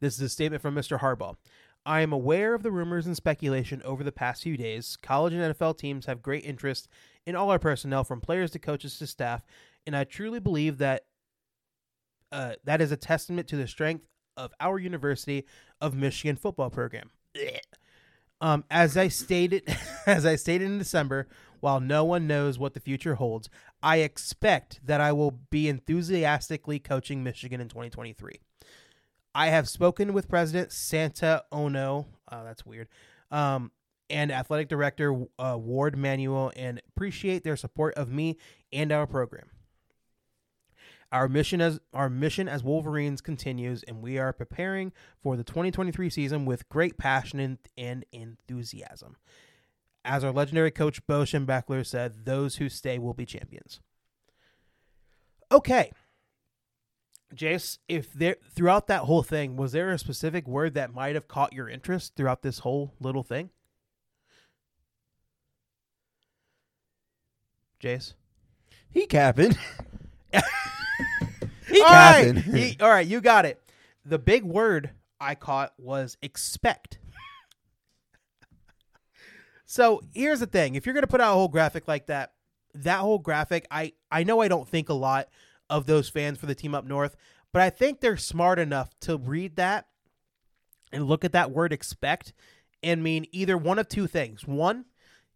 This is a statement from Mr. Harbaugh. I am aware of the rumors and speculation over the past few days. College and NFL teams have great interest in all our personnel, from players to coaches to staff, and I truly believe that uh, that is a testament to the strength of our University of Michigan football program. Um, as I stated, [laughs] as I stated in December, while no one knows what the future holds, I expect that I will be enthusiastically coaching Michigan in 2023. I have spoken with President Santa Ono. Oh, that's weird. Um, and athletic director uh, Warde Manuel, and appreciate their support of me and our program. Our mission as our mission as Wolverines continues, and we are preparing for the 2023 season with great passion and, and enthusiasm. As our legendary coach Bo Schembechler said, "Those who stay will be champions." Okay, Jace, if there throughout that whole thing, was there a specific word that might have caught your interest throughout this whole little thing? Jace, He capping. [laughs] he all right, capping. He- all right, you got it. The big word I caught was expect. So here's the thing: if you're gonna put out a whole graphic like that, that whole graphic, I I know I don't think a lot of those fans for the team up north, but I think they're smart enough to read that and look at that word expect and mean either one of two things. One,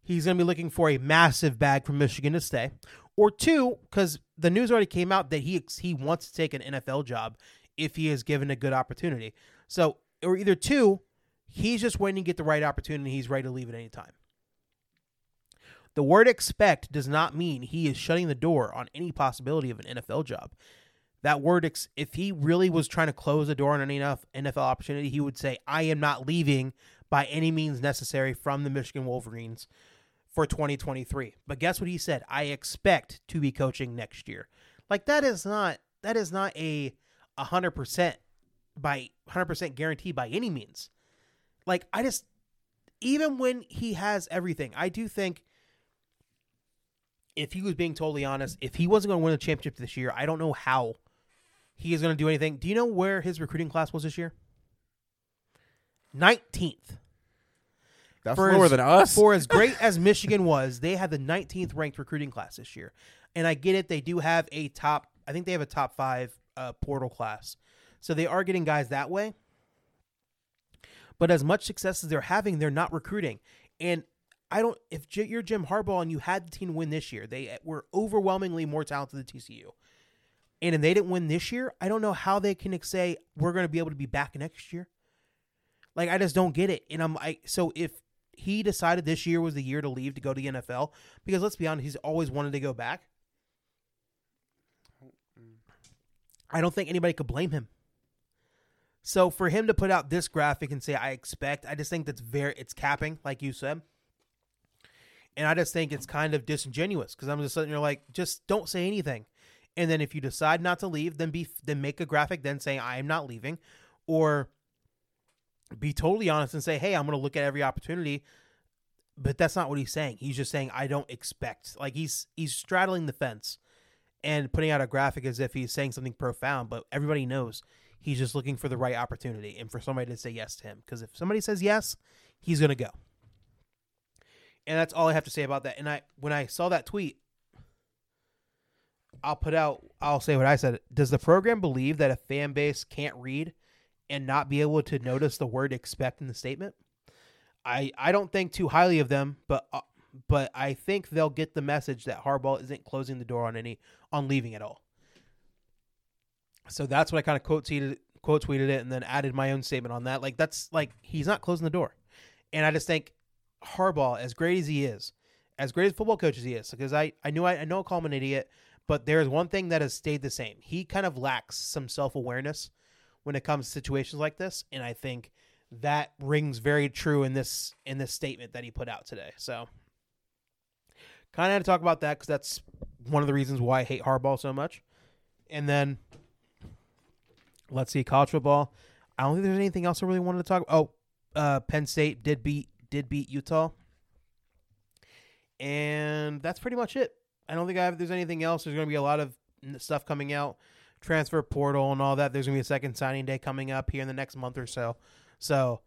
he's going to be looking for a massive bag from Michigan to stay, or two, because the news already came out that he he wants to take an NFL job if he is given a good opportunity. So, or either two, he's just waiting to get the right opportunity. He's ready to leave at any time. The word expect does not mean he is shutting the door on any possibility of an NFL job. That word, ex- if he really was trying to close the door on any NFL opportunity, he would say, I am not leaving by any means necessary from the Michigan Wolverines for 2023. But guess what he said? I expect to be coaching next year. Like that is not that is not a 100% by 100% guarantee by any means. Like I just even when he has everything, I do think if he was being totally honest, if he wasn't going to win a championship this year, I don't know how he is going to do anything. Do you know where his recruiting class was this year? 19th. That's For lower as- than us. For as [laughs] great as Michigan was, they had the 19th ranked recruiting class this year. And I get it. They do have a top, I think they have a top five uh, portal class. So they are getting guys that way. But as much success as they're having, they're not recruiting. And I don't, if you're Jim Harbaugh and you had the team win this year, they eh, were overwhelmingly more talented than TCU. And if they didn't win this year, I don't know how they can say we're going to be able to be back next year. Like I just don't get it. And I'm I so if he decided this year was the year to leave to go to the NFL, because let's be honest, he's always wanted to go back. I don't think anybody could blame him. So for him to put out this graphic and say I expect, I just think that's very it's capping, like you said. And I just think it's kind of disingenuous because I'm just there like, just don't say anything. And then if you decide not to leave, then be then make a graphic then saying I am not leaving, or be totally honest and say, hey, I'm going to look at every opportunity. But that's not what he's saying. He's just saying I don't expect. Like he's he's straddling the fence and putting out a graphic as if he's saying something profound. But everybody knows he's just looking for the right opportunity and for somebody to say yes to him. Because if somebody says yes, he's going to go. And that's all I have to say about that. And I when I saw that tweet, I'll put out I'll say what I said. Does the program believe that a fan base can't read and not be able to notice the word expect in the statement? I I don't think too highly of them, but uh, but I think they'll get the message that Harbaugh isn't closing the door on any on leaving at all. So that's what I kind of quote tweeted quote tweeted it and then added my own statement on that. Like that's like he's not closing the door. And I just think Harbaugh, as great as he is, as great as football coach as he is, because I, I knew I, I know I call him an idiot, but there is one thing that has stayed the same. He kind of lacks some self awareness when it comes to situations like this, and I think that rings very true in this in this statement that he put out today. So, kind of had to talk about that because that's one of the reasons why I hate Harbaugh so much. And then let's see college football. I don't think there's anything else I really wanted to talk. About. Oh, uh, Penn State did beat did beat Utah, and that's pretty much it. I don't think I have. There's anything else. There's going to be a lot of stuff coming out, transfer portal and all that. There's going to be a second signing day coming up here in the next month or so. So,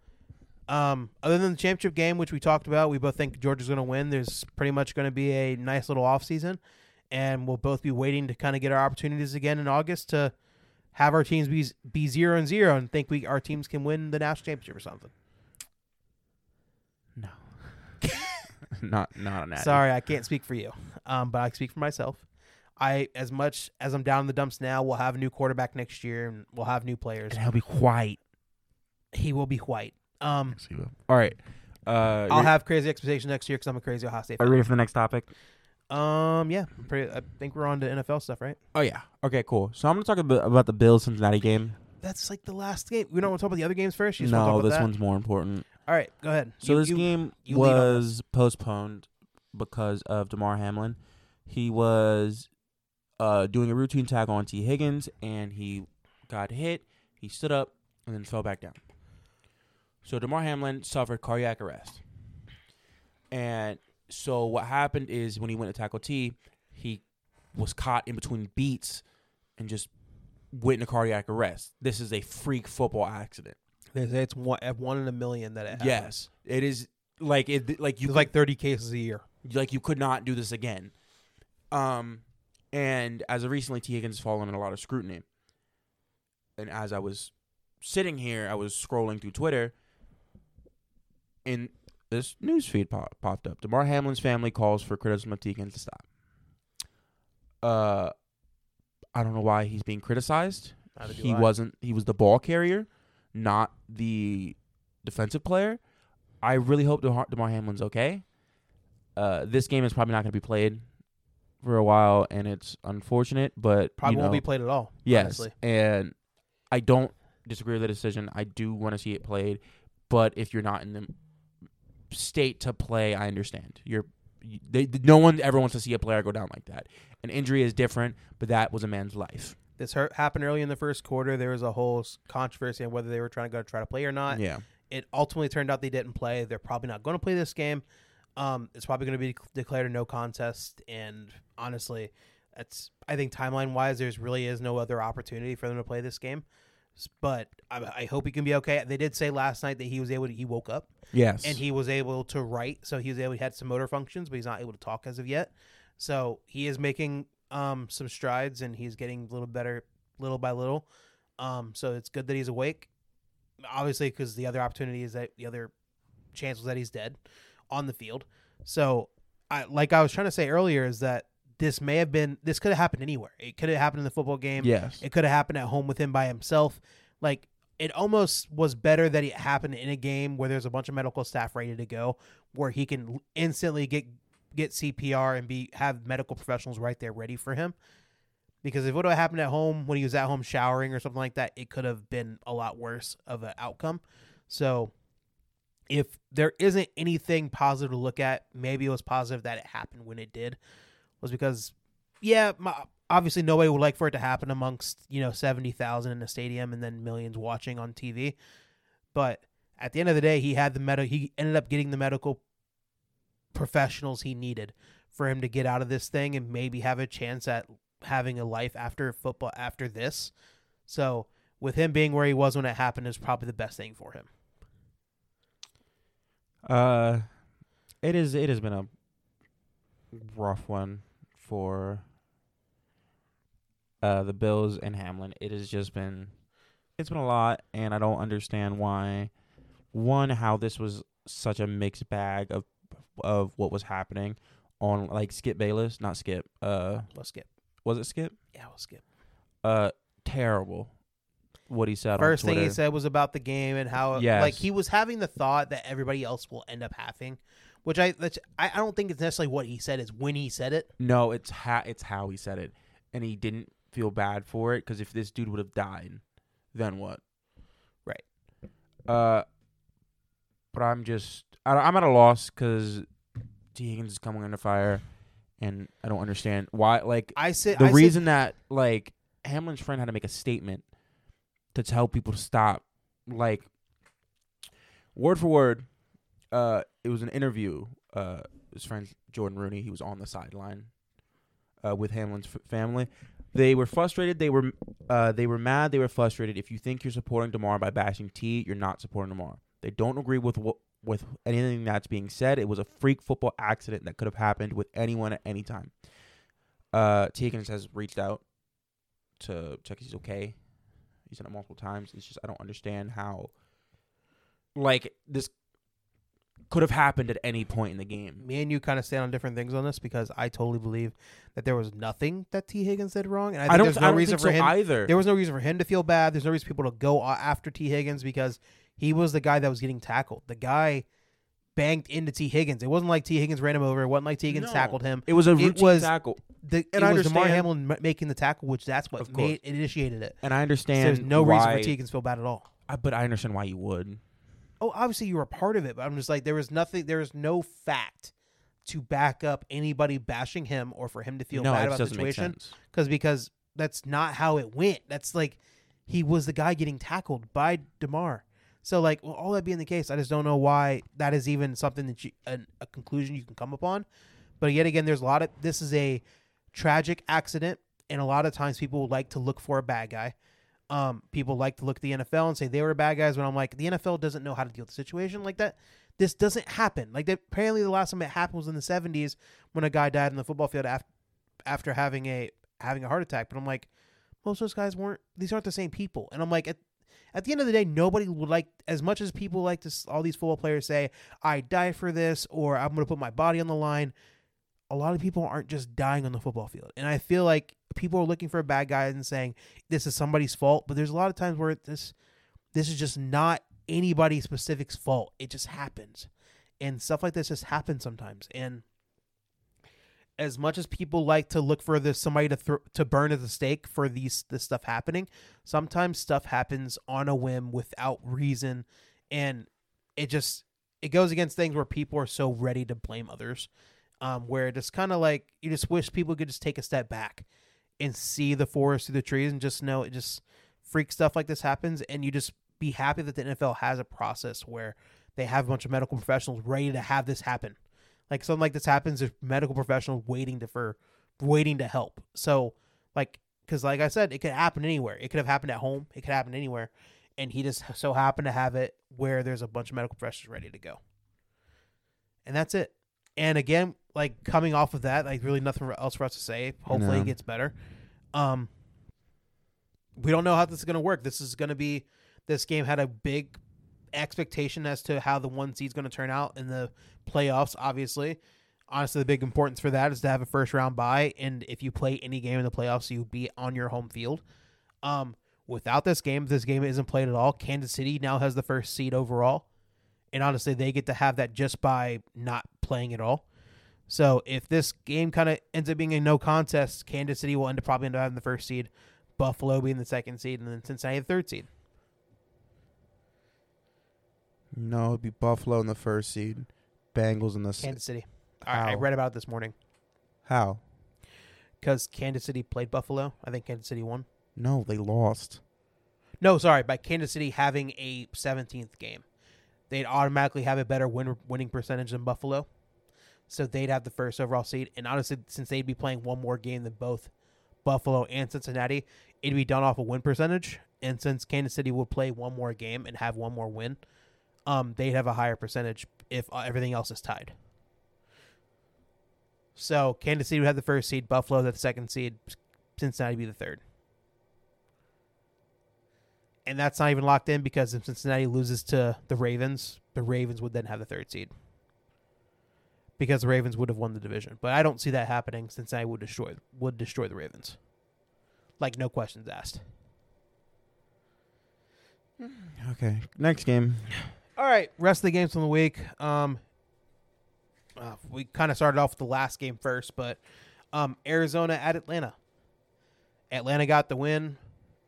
um, other than the championship game, which we talked about, we both think Georgia's going to win. There's pretty much going to be a nice little off season, and we'll both be waiting to kind of get our opportunities again in August to have our teams be be zero and zero and think we our teams can win the national championship or something. No. [laughs] not not an. Sorry, I can't speak for you, um, but I speak for myself. I, as much as I'm down in the dumps now, we'll have a new quarterback next year, and we'll have new players. And he'll be white. He will be white. Um, All right. Uh, I'll have crazy expectations next year because I'm a crazy Ohio State Are you ready for the next topic? Um, yeah, I'm pretty, I think we're on to NFL stuff, right? Oh yeah. Okay, cool. So I'm gonna talk a bit about the Bills Cincinnati game. That's like the last game. We don't want to talk about the other games first. No, talk about this that? one's more important. All right, go ahead. So You- this you- game you was postponed because of Damar Hamlin. He was uh, doing a routine tackle on Tee Higgins, and he got hit. He stood up and then fell back down. So Damar Hamlin suffered cardiac arrest. And so what happened is when he went to tackle Tee, he was caught in between beats and just went into cardiac arrest. This is a freak football accident. They say it's one, one in a million that it happens. Yes, it is like it like you There's like 30 cases a year. like you could not do this again. Um, and as of recently, Tee Higgins has fallen in a lot of scrutiny. And as I was sitting here, I was scrolling through Twitter, and this news feed pop- popped up. Damar Hamlin's family calls for criticism of Tee Higgins to stop. Uh, I don't know why he's being criticized. He I. wasn't. He was the ball carrier, not the defensive player. I really hope Damar, Damar Hamlin's okay. Uh, this game is probably not going to be played for a while, and it's unfortunate, but Probably you won't be played at all. Yes, honestly. and I don't disagree with the decision. I do want to see it played, but if you're not in the state to play, I understand. You're they, no one ever wants to see a player go down like that. An injury is different, but that was a man's life. This hurt, happened early in the first quarter. There was a whole controversy on whether they were trying to go try to play or not. yeah, It ultimately turned out they didn't play. They're probably not going to play this game. Um, it's probably going to be declared a no contest. And honestly, That's I think timeline wise, there's really is no other opportunity for them to play this game. But I, I hope he can be okay. They did say last night that he was able to. He woke up Yes. and he was able to write, so he was able. He had some motor functions, but he's not able to talk as of yet. So he is making um some strides, and he's getting a little better, little by little. Um, so it's good that he's awake. Obviously, because the other opportunity is that the other chance was that he's dead on the field. So, I like I was trying to say earlier is that this may have been this could have happened anywhere. It could have happened in the football game. yes. It could have happened at home with him by himself. Like it almost was better that it happened in a game where there's a bunch of medical staff ready to go, where he can instantly get get CPR and be have medical professionals right there ready for him. Because if it would have happened at home when he was at home showering or something like that, it could have been a lot worse of an outcome. So if there isn't anything positive to look at, maybe it was positive that it happened when it did, was because, yeah, my, obviously nobody would like for it to happen amongst you know seventy thousand in a stadium and then millions watching on TV, but at the end of the day, he had the med- He ended up getting the medical professionals he needed for him to get out of this thing and maybe have a chance at having a life after football after this. So with him being where he was when it happened is probably the best thing for him. Uh, it is. It has been a rough one for uh the Bills and Hamlin. It has just been. It's been a lot, and I don't understand why. One, how this was such a mixed bag of of what was happening on like Skip Bayless, not Skip. Uh, Let's skip. was it Skip? Yeah, we'll skip. Uh, terrible. What he said. First thing he said was about the game and how Yes. like he was having the thought that everybody else will end up having, which I that's, I I don't think it's necessarily what he said. Is when he said it. No, it's ha- it's how he said it, and he didn't feel bad for it because if this dude would have died, then what? Right. Uh, but I'm just I, I'm at a loss because Tee Higgins is coming under fire, and I don't understand why. Like I said the I said- reason that like Hamlin's friend had to make a statement to tell people to stop, like word for word, uh, it was an interview. Uh, his friend Jordon Rooney, he was on the sideline, uh, with Hamlin's f- family. They were frustrated. They were, uh, they were mad. They were frustrated. If you think you're supporting Damar by bashing Tee, you're not supporting Damar. They don't agree with what with anything that's being said. It was a freak football accident that could have happened with anyone at any time. Uh, Tee Higgins has reached out to check if he's okay. He's done it multiple times. It's just I don't understand how, like this, could have happened at any point in the game. me and you kind of stand on different things on this because I totally believe that there was nothing that Tee Higgins did wrong, and I think I, don't. there's no I don't reason for so him. either. There was no reason for him to feel bad. There's no reason for people to go after Tee Higgins because he was the guy that was getting tackled. The guy banged into Tee Higgins. It wasn't like Tee Higgins ran him over. It wasn't like Tee Higgins No. tackled him. it was a it routine was- tackle, The, And it I was Damar understand- Hamlin m- making the tackle, which that's what Of course. made initiated it. and I So understand. there's no reason why, for Tee Higgins to feel bad at all. I, but I understand why you would. Oh, obviously you were a part of it, but I'm just like there was nothing. There was no fact to back up anybody bashing him or for him to feel no, bad it about the doesn't make situation. sense. because because that's not how it went. That's like he was the guy getting tackled by Damar. So like, well, all that being the case, I just don't know why that is even something that you an, a conclusion you can come upon. But yet again, there's a lot of this is a tragic accident, and a lot of times people like to look for a bad guy. Um, people like to look at the NFL and say they were bad guys. When I'm like, the NFL doesn't know how to deal with the situation like that. This doesn't happen. Like that, apparently, the last time it happened was in the 70s when a guy died in the football field after after having a having a heart attack. But I'm like, most of those guys weren't. These aren't the same people. And I'm like, at, at the end of the day, nobody would like as much as people like to. All these football players say, "I die for this," or "I'm going to put my body on the line." A lot of people aren't just dying on the football field, and I feel like people are looking for a bad guy and saying this is somebody's fault. But there's a lot of times where this this is just not anybody specific's fault. It just happens, and stuff like this just happens sometimes. And as much as people like to look for this somebody to throw to burn at the stake for these this stuff happening, sometimes stuff happens on a whim without reason, and it just it goes against things where people are so ready to blame others, um, where it's kind of like you just wish people could just take a step back and see the forest through the trees and just know it just freak stuff like this happens, and you just be happy that the NFL has a process where they have a bunch of medical professionals ready to have this happen like something like this happens, there's medical professionals waiting to for waiting to help. So, like, because like I said, it could happen anywhere. It could have happened at home. It could happen anywhere, and he just so happened to have it where there's a bunch of medical professionals ready to go, and that's it. And again, like coming off of that, like really nothing else for us to say. Hopefully, No. it gets better. Um, we don't know how this is going to work. This is going to be this game had a big expectation as to how the one seed's going to turn out in the playoffs. Obviously, honestly, the big importance for that is to have a first round bye, and if you play any game in the playoffs, you be on your home field. Um, without this game, this game isn't played at all. Kansas City now has the first seed overall, and honestly, they get to have that just by not playing at all. So if this game kind of ends up being a no contest, Kansas City will end up probably end up having the first seed, Buffalo being the second seed, and then Cincinnati the third seed. No, it'd be Buffalo in the first seed, Bengals in the Kansas City. I, I How? read about it this morning how? because Kansas City played Buffalo. I think Kansas City won. No, they lost. No, sorry, by Kansas City having a 17th game, they'd automatically have a better win, winning percentage than Buffalo. So they'd have the first overall seed. And honestly, since they'd be playing one more game than both Buffalo and Cincinnati, it'd be done off a win percentage. And since Kansas City would play one more game and have one more win, um, they'd have a higher percentage if uh, everything else is tied. So Kansas City would have the first seed, Buffalo the second seed, Cincinnati be the third. And that's not even locked in because if Cincinnati loses to the Ravens, the Ravens would then have the third seed. Because the Ravens would have won the division. But I don't see that happening. Cincinnati would destroy would destroy the Ravens. Like no questions asked. Okay, next game. All right, rest of the games from the week. Um, uh, we kind of started off with the last game first, but um, Arizona at Atlanta. Atlanta got the win.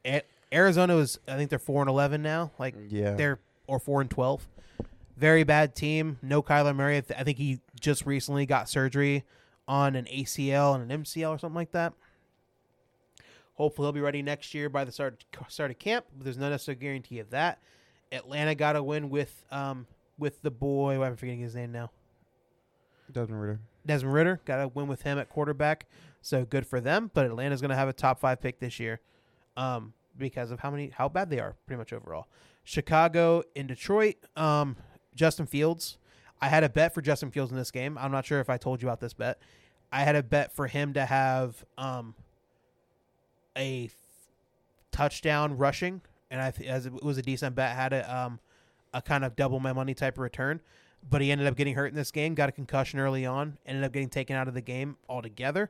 A- Arizona was, I think they're four and eleven now. Like Yeah, they're or four and twelve. Very bad team. No Kyler Murray. I I think he just recently got surgery on an ACL and an MCL or something like that. Hopefully he'll be ready next year by the start start of camp. But there's no necessary guarantee of that. Atlanta got a win with um with the boy. I'm forgetting his name now? Desmond Ridder. Desmond Ridder got a win with him at quarterback, so good for them. But Atlanta's going to have a top five pick this year, um, because of how many how bad they are, pretty much overall. Chicago and Detroit, um, Justin Fields. I had a bet for Justin Fields in this game. I'm not sure if I told you about this bet. I had a bet for him to have um, a touchdown rushing, and I th- as it was a decent bet. Had a um, a kind of double my money type of return but he ended up getting hurt in this game. Got a concussion early on. Ended up getting taken out of the game altogether.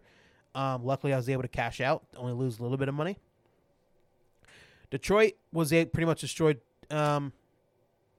Um, luckily, I was able to cash out, only lose a little bit of money. Detroit was a, pretty much destroyed um,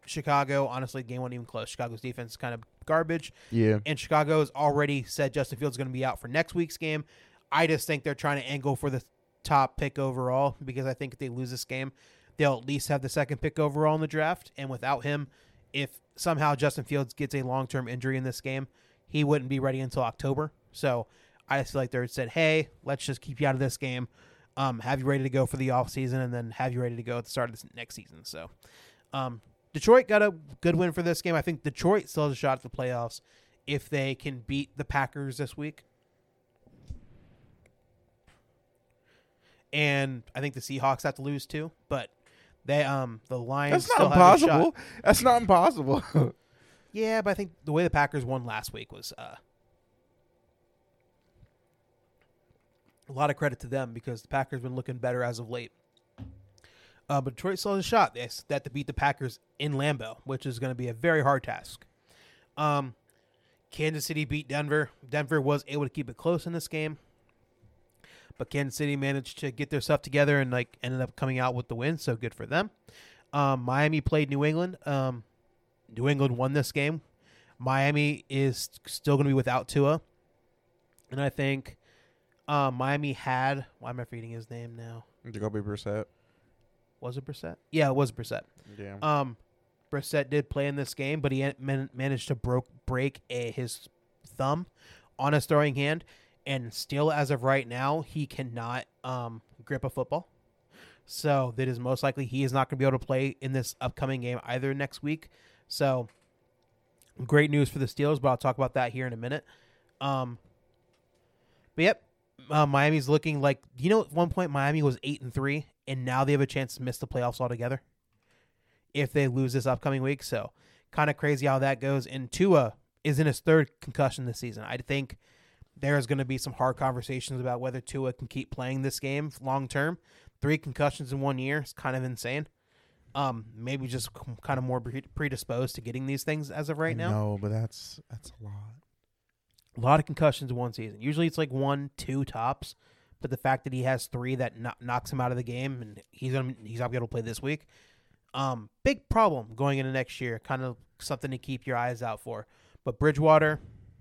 Chicago. Honestly, the game wasn't even close. Chicago's defense is kind of garbage, Yeah, and Chicago has already said Justin Fields is going to be out for next week's game. I just think they're trying to angle for the top pick overall because I think if they lose this game, they'll at least have the second pick overall in the draft. And without him, if somehow Justin Fields gets a long term injury in this game, he wouldn't be ready until October. So I just feel like they said, hey, let's just keep you out of this game, um, have you ready to go for the offseason, and then have you ready to go at the start of this next season. So um, Detroit got a good win for this game. I think Detroit still has a shot at the playoffs if they can beat the Packers this week. And I think the Seahawks have to lose too, but they um the Lions that's still not have a shot. impossible. That's not impossible. [laughs] Yeah, but I think the way the Packers won last week was uh, a lot of credit to them because the Packers been looking better as of late. Uh, but Detroit still has a shot. They have to beat the Packers in Lambeau, which is going to be a very hard task. Um, Kansas City beat Denver. Denver was able to keep it close in this game, but Kansas City managed to get their stuff together and like ended up coming out with the win. So good for them. Um, Miami played New England. Um, New England won this game. Miami is still going to be without Tua, and I think uh, Miami had. Why am I forgetting his name now? Jacoby Brissett. Was it Brissett? Yeah, it was Brissett. Yeah. Um, Brissett did play in this game, but he man- managed to broke break a, his thumb on his throwing hand, and still, as of right now, he cannot um, grip a football. So that is most likely he is not going to be able to play in this upcoming game either next week. So great news for the Steelers, but I'll talk about that here in a minute. Um, but yep, uh, Miami's looking like you know at one point Miami was eight and three, and now they have a chance to miss the playoffs altogether if they lose this upcoming week. So kind of crazy how that goes. And Tua is in his third concussion this season. I think there is going to be some hard conversations about whether Tua can keep playing this game long term. Three concussions in one year is kind of insane. Um, maybe just kind of more predisposed to getting these things as of right now. No, but that's that's a lot. A lot of concussions in one season. Usually it's like one, two tops. But the fact that he has three that kno- knocks him out of the game, and he's gonna he's not able to play this week. Um, big problem going into next year. Kind of something to keep your eyes out for. But Bridgewater,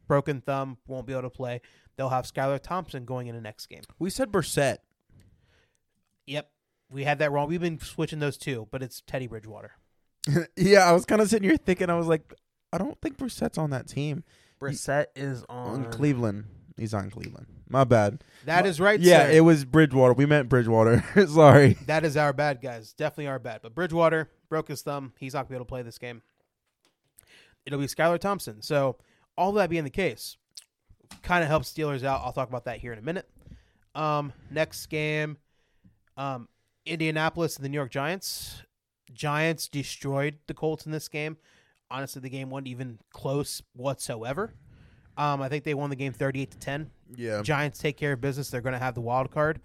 broken thumb, won't be able to play. They'll have Skylar Thompson going into next game. We said Brissett. Yep, we had that wrong. We've been switching those two, but it's Teddy Bridgewater. [laughs] yeah, I was kind of sitting here thinking, I was like, I don't think Brissett's on that team. Brissett is On on. Cleveland. He's on Cleveland. My bad. That is right. yeah, sir. it was Bridgewater. We meant Bridgewater. [laughs] Sorry. That is our bad, guys. Definitely our bad. But Bridgewater broke his thumb. He's not going to be able to play this game. It'll be Skylar Thompson. So, all that being the case, kind of helps Steelers out. I'll talk about that here in a minute. Um, next game, um, Indianapolis and the New York Giants. Giants destroyed the Colts in this game. Honestly, the game wasn't even close whatsoever. Um, I think they won the game 38 to 10. Yeah. Giants take care of business. They're going to have the wild card.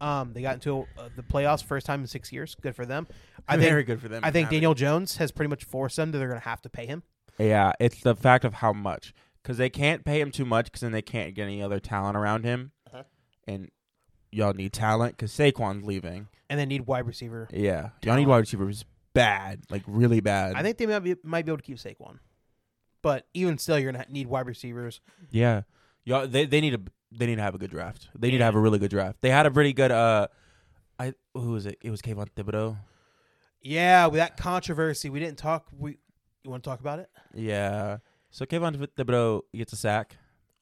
Um, they got into uh, the playoffs first time in six years. Good for them. I Very think. good for them. I think Daniel Jones has pretty much forced them that they're going to have to pay him. Yeah, it's the fact of how much. Because they can't pay him too much because then they can't get any other talent around him. Uh-huh. And y'all need talent because Saquon's leaving. And they need wide receiver. Yeah. Y'all need wide receivers bad. Like, really bad. I think they might be, might be able to keep Saquon, but even still, you're going to need wide receivers. Yeah, y'all. They they need a they need to have a good draft. They need to have a really good draft. They had a pretty good. Uh, I who was it? It was Kayvon Thibodeaux. Yeah, with that controversy, we didn't talk. We you want to talk about it Yeah. So Kayvon Thibodeaux gets a sack.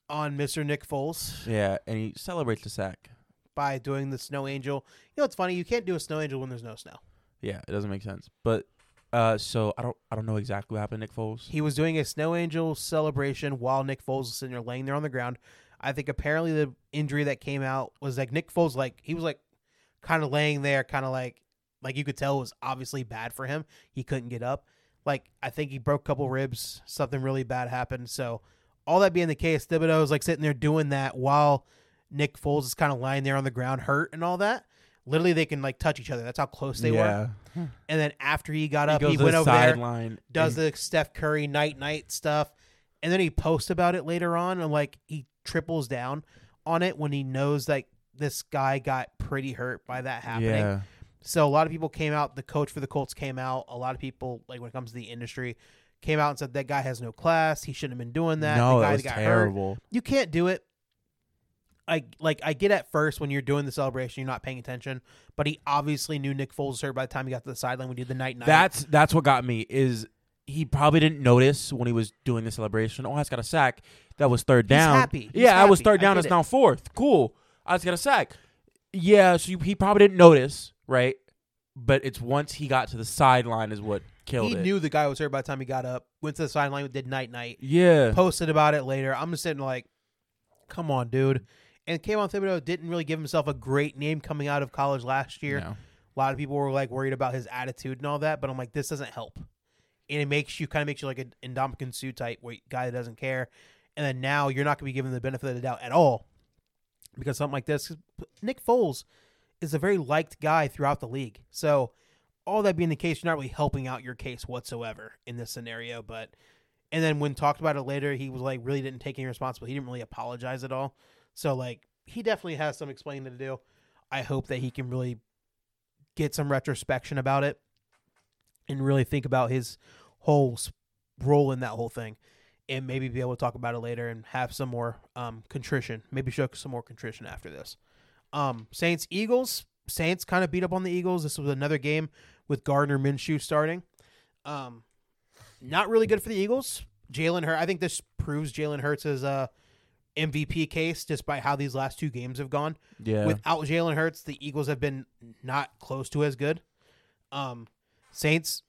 on Mr. Nick Foles Yeah, and he celebrates the sack. by doing the snow angel. You know, it's funny. You can't do a snow angel when there's no snow. Yeah, it doesn't make sense. But uh, so I don't I don't know exactly what happened, to Nick Foles. He was doing a snow angel celebration while Nick Foles was sitting there laying there on the ground. I think apparently the injury that came out was like Nick Foles like he was like kind of laying there, kind of like like you could tell it was obviously bad for him. He couldn't get up. Like I think he broke a couple ribs. Something really bad happened. So all that being the case, Thibodeaux was like sitting there doing that while Nick Foles is kind of lying there on the ground, hurt and all that. Literally, they can like touch each other. That's how close they were. Hmm. And then after he got He up, goes he went the over there sideline. does the Steph Curry night night stuff, and then he posts about it later on, and like he triples down on it when he knows like this guy got pretty hurt by that happening. Yeah. So a lot of people came out. The coach for the Colts came out. A lot of people, like when it comes to the industry, came out and said that guy has no class. He shouldn't have been doing that. no, the guy it was got hurt. terrible. You can't do it. I like I get at first when you're doing the celebration, you're not paying attention. But he obviously knew Nick Foles was hurt by the time he got to the sideline. We did the night night. That's that's what got me is he probably didn't notice when he was doing the celebration. Oh, I just got a sack. That was third down. happy. He's yeah, I was third down. It's it. now fourth. Cool. I just got a sack. Yeah, so you, he probably didn't notice, right? But it's once he got to the sideline is what killed he it. knew the guy was hurt by the time he got up. Went to the sideline, did night night. Yeah. Posted about it later. I'm just sitting like, come on, dude. And Kayvon Thibodeaux didn't really give himself a great name coming out of college last year. No. A lot of people were like worried about his attitude and all that, but I'm like, this doesn't help. And it makes you kind of makes you like an Ndamukong Suh type where guy that doesn't care. And then now you're not going to be given the benefit of the doubt at all because something like this. Nick Foles is a very liked guy throughout the league. So all that being the case, you're not really helping out your case whatsoever in this scenario. But and then when talked about it later, he was like really didn't take any responsibility. He didn't really apologize at all. So like he definitely has some explaining to do. I hope that he can really get some retrospection about it and really think about his whole role in that whole thing and maybe be able to talk about it later and have some more um, contrition maybe show some more contrition after this um, saints eagles saints kind of beat up on the eagles this was another game with gardner minshew starting um, not really good for the eagles jalen Hurts. i think this proves jalen hurts' uh, mvp case despite how these last two games have gone Yeah. Without Jalen Hurts, the Eagles have been not close to as good. Um, Saints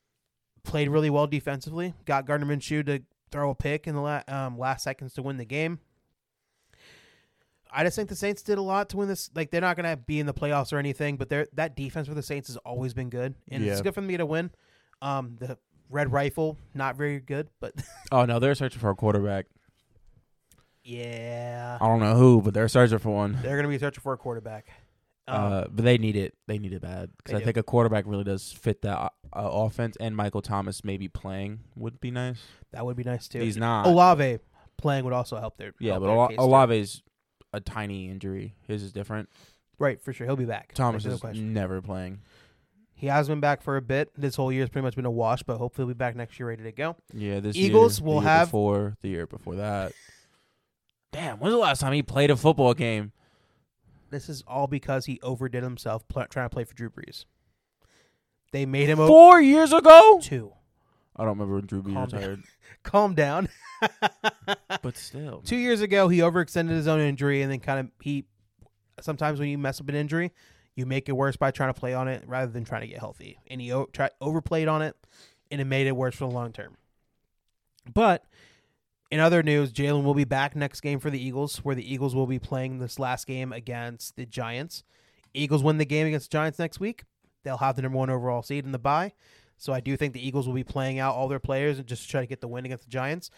played really well defensively. Got Gardner Minshew to throw a pick in the la- um, last seconds to win the game. I just think the Saints did a lot to win this. Like they're not gonna be in the playoffs or anything, but they're, that defense for the Saints has always been good, and it's good for me to win. Um, the Red Rifle not very good, but [laughs] Oh no, they're searching for a quarterback. yeah, I don't know who, but they're searching for one. they're gonna be searching for a quarterback. Um, Uh, but they need it. They need it bad because I do. think a quarterback really does fit that uh, uh, offense. And Michael Thomas maybe playing would be nice. that would be nice too. He's not. Olave playing would also help their yeah, help but Ola-. Olave's a tiny injury. His is different. right for sure he'll be back. Thomas There's no is question. never playing. He has been back for a bit. This whole year has pretty much been a wash, but hopefully he'll be back next year ready to go. Yeah, this Eagles year, will the year have- before the year before that. Damn, when's the last time he played a football game? This is all because he overdid himself pl- trying to play for Drew Brees. They made him over Four years ago. two. I don't remember when Drew Brees Calm down. retired, [laughs] Calm down. [laughs] but still, Two years ago, he overextended his own injury, and then kind of he. Sometimes when you mess up an injury, you make it worse by trying to play on it rather than trying to get healthy. And he o- try, overplayed on it, and it made it worse for the long term. But in other news, Jalen will be back next game for the Eagles, where the Eagles will be playing this last game against the Giants. Eagles win the game against the Giants next week. They'll have the number one overall seed in the bye. So I do think the Eagles will be playing out all their players and just try to get the win against the Giants.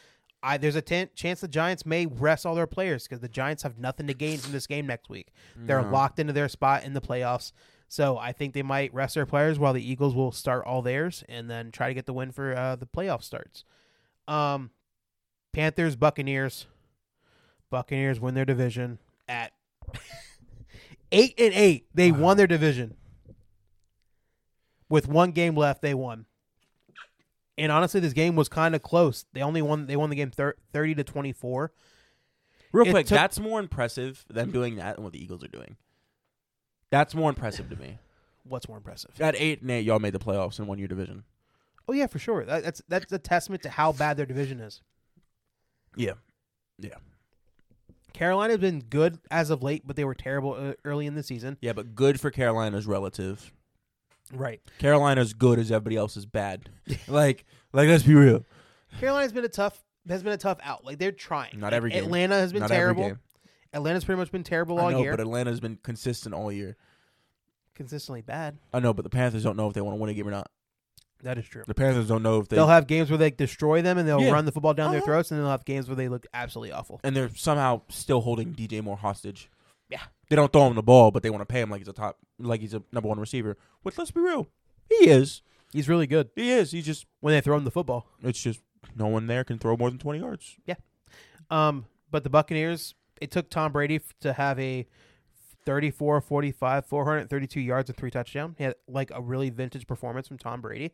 I, there's a ten, chance the Giants may rest all their players because the Giants have nothing to gain from this game next week. They're No. locked into their spot in the playoffs. So I think they might rest their players while the Eagles will start all theirs and then try to get the win for uh, the playoff starts. Um, Panthers, Buccaneers. Buccaneers win their division at [laughs] eight and eight. They Wow. won their division. With one game left, they won. And honestly, this game was kind of close. They only won. They won the game thir- thirty to twenty four. Real It quick, took- that's more impressive than doing that and what the Eagles are doing. That's more impressive to me. What's more impressive? At eight and eight, y'all made the playoffs in one year division. Oh yeah, for sure. That, that's that's a testament to how bad their division is. Yeah, yeah. Carolina's been good as of late, but they were terrible uh, early in the season. yeah, but good for Carolina's relative. Right. Carolina's good as everybody else is bad. like, like let's be real. Carolina's been a tough has been a tough out. Like they're trying. Not every game. Atlanta has been Not terrible. Atlanta's pretty much been terrible I all know, year. but Atlanta's been consistent all year. Consistently bad. I know, but the Panthers don't know if they want to win a game or not. That is true. The Panthers don't know if they They'll have games where they destroy them and they'll Yeah. run the football down their Uh-huh. throats, and they'll have games where they look absolutely awful. and they're somehow still holding DJ Moore hostage. Yeah. They don't throw him the ball, but they want to pay him like he's a top, like he's a number one receiver. Which, let's be real, he is. He's really good He is. He just. when they throw him the football. It's just no one there can throw more than twenty yards. Yeah. Um, but the Buccaneers, it took Tom Brady f- to have a 34 45, 432 yards and three touchdowns. He had like a really vintage performance from Tom Brady.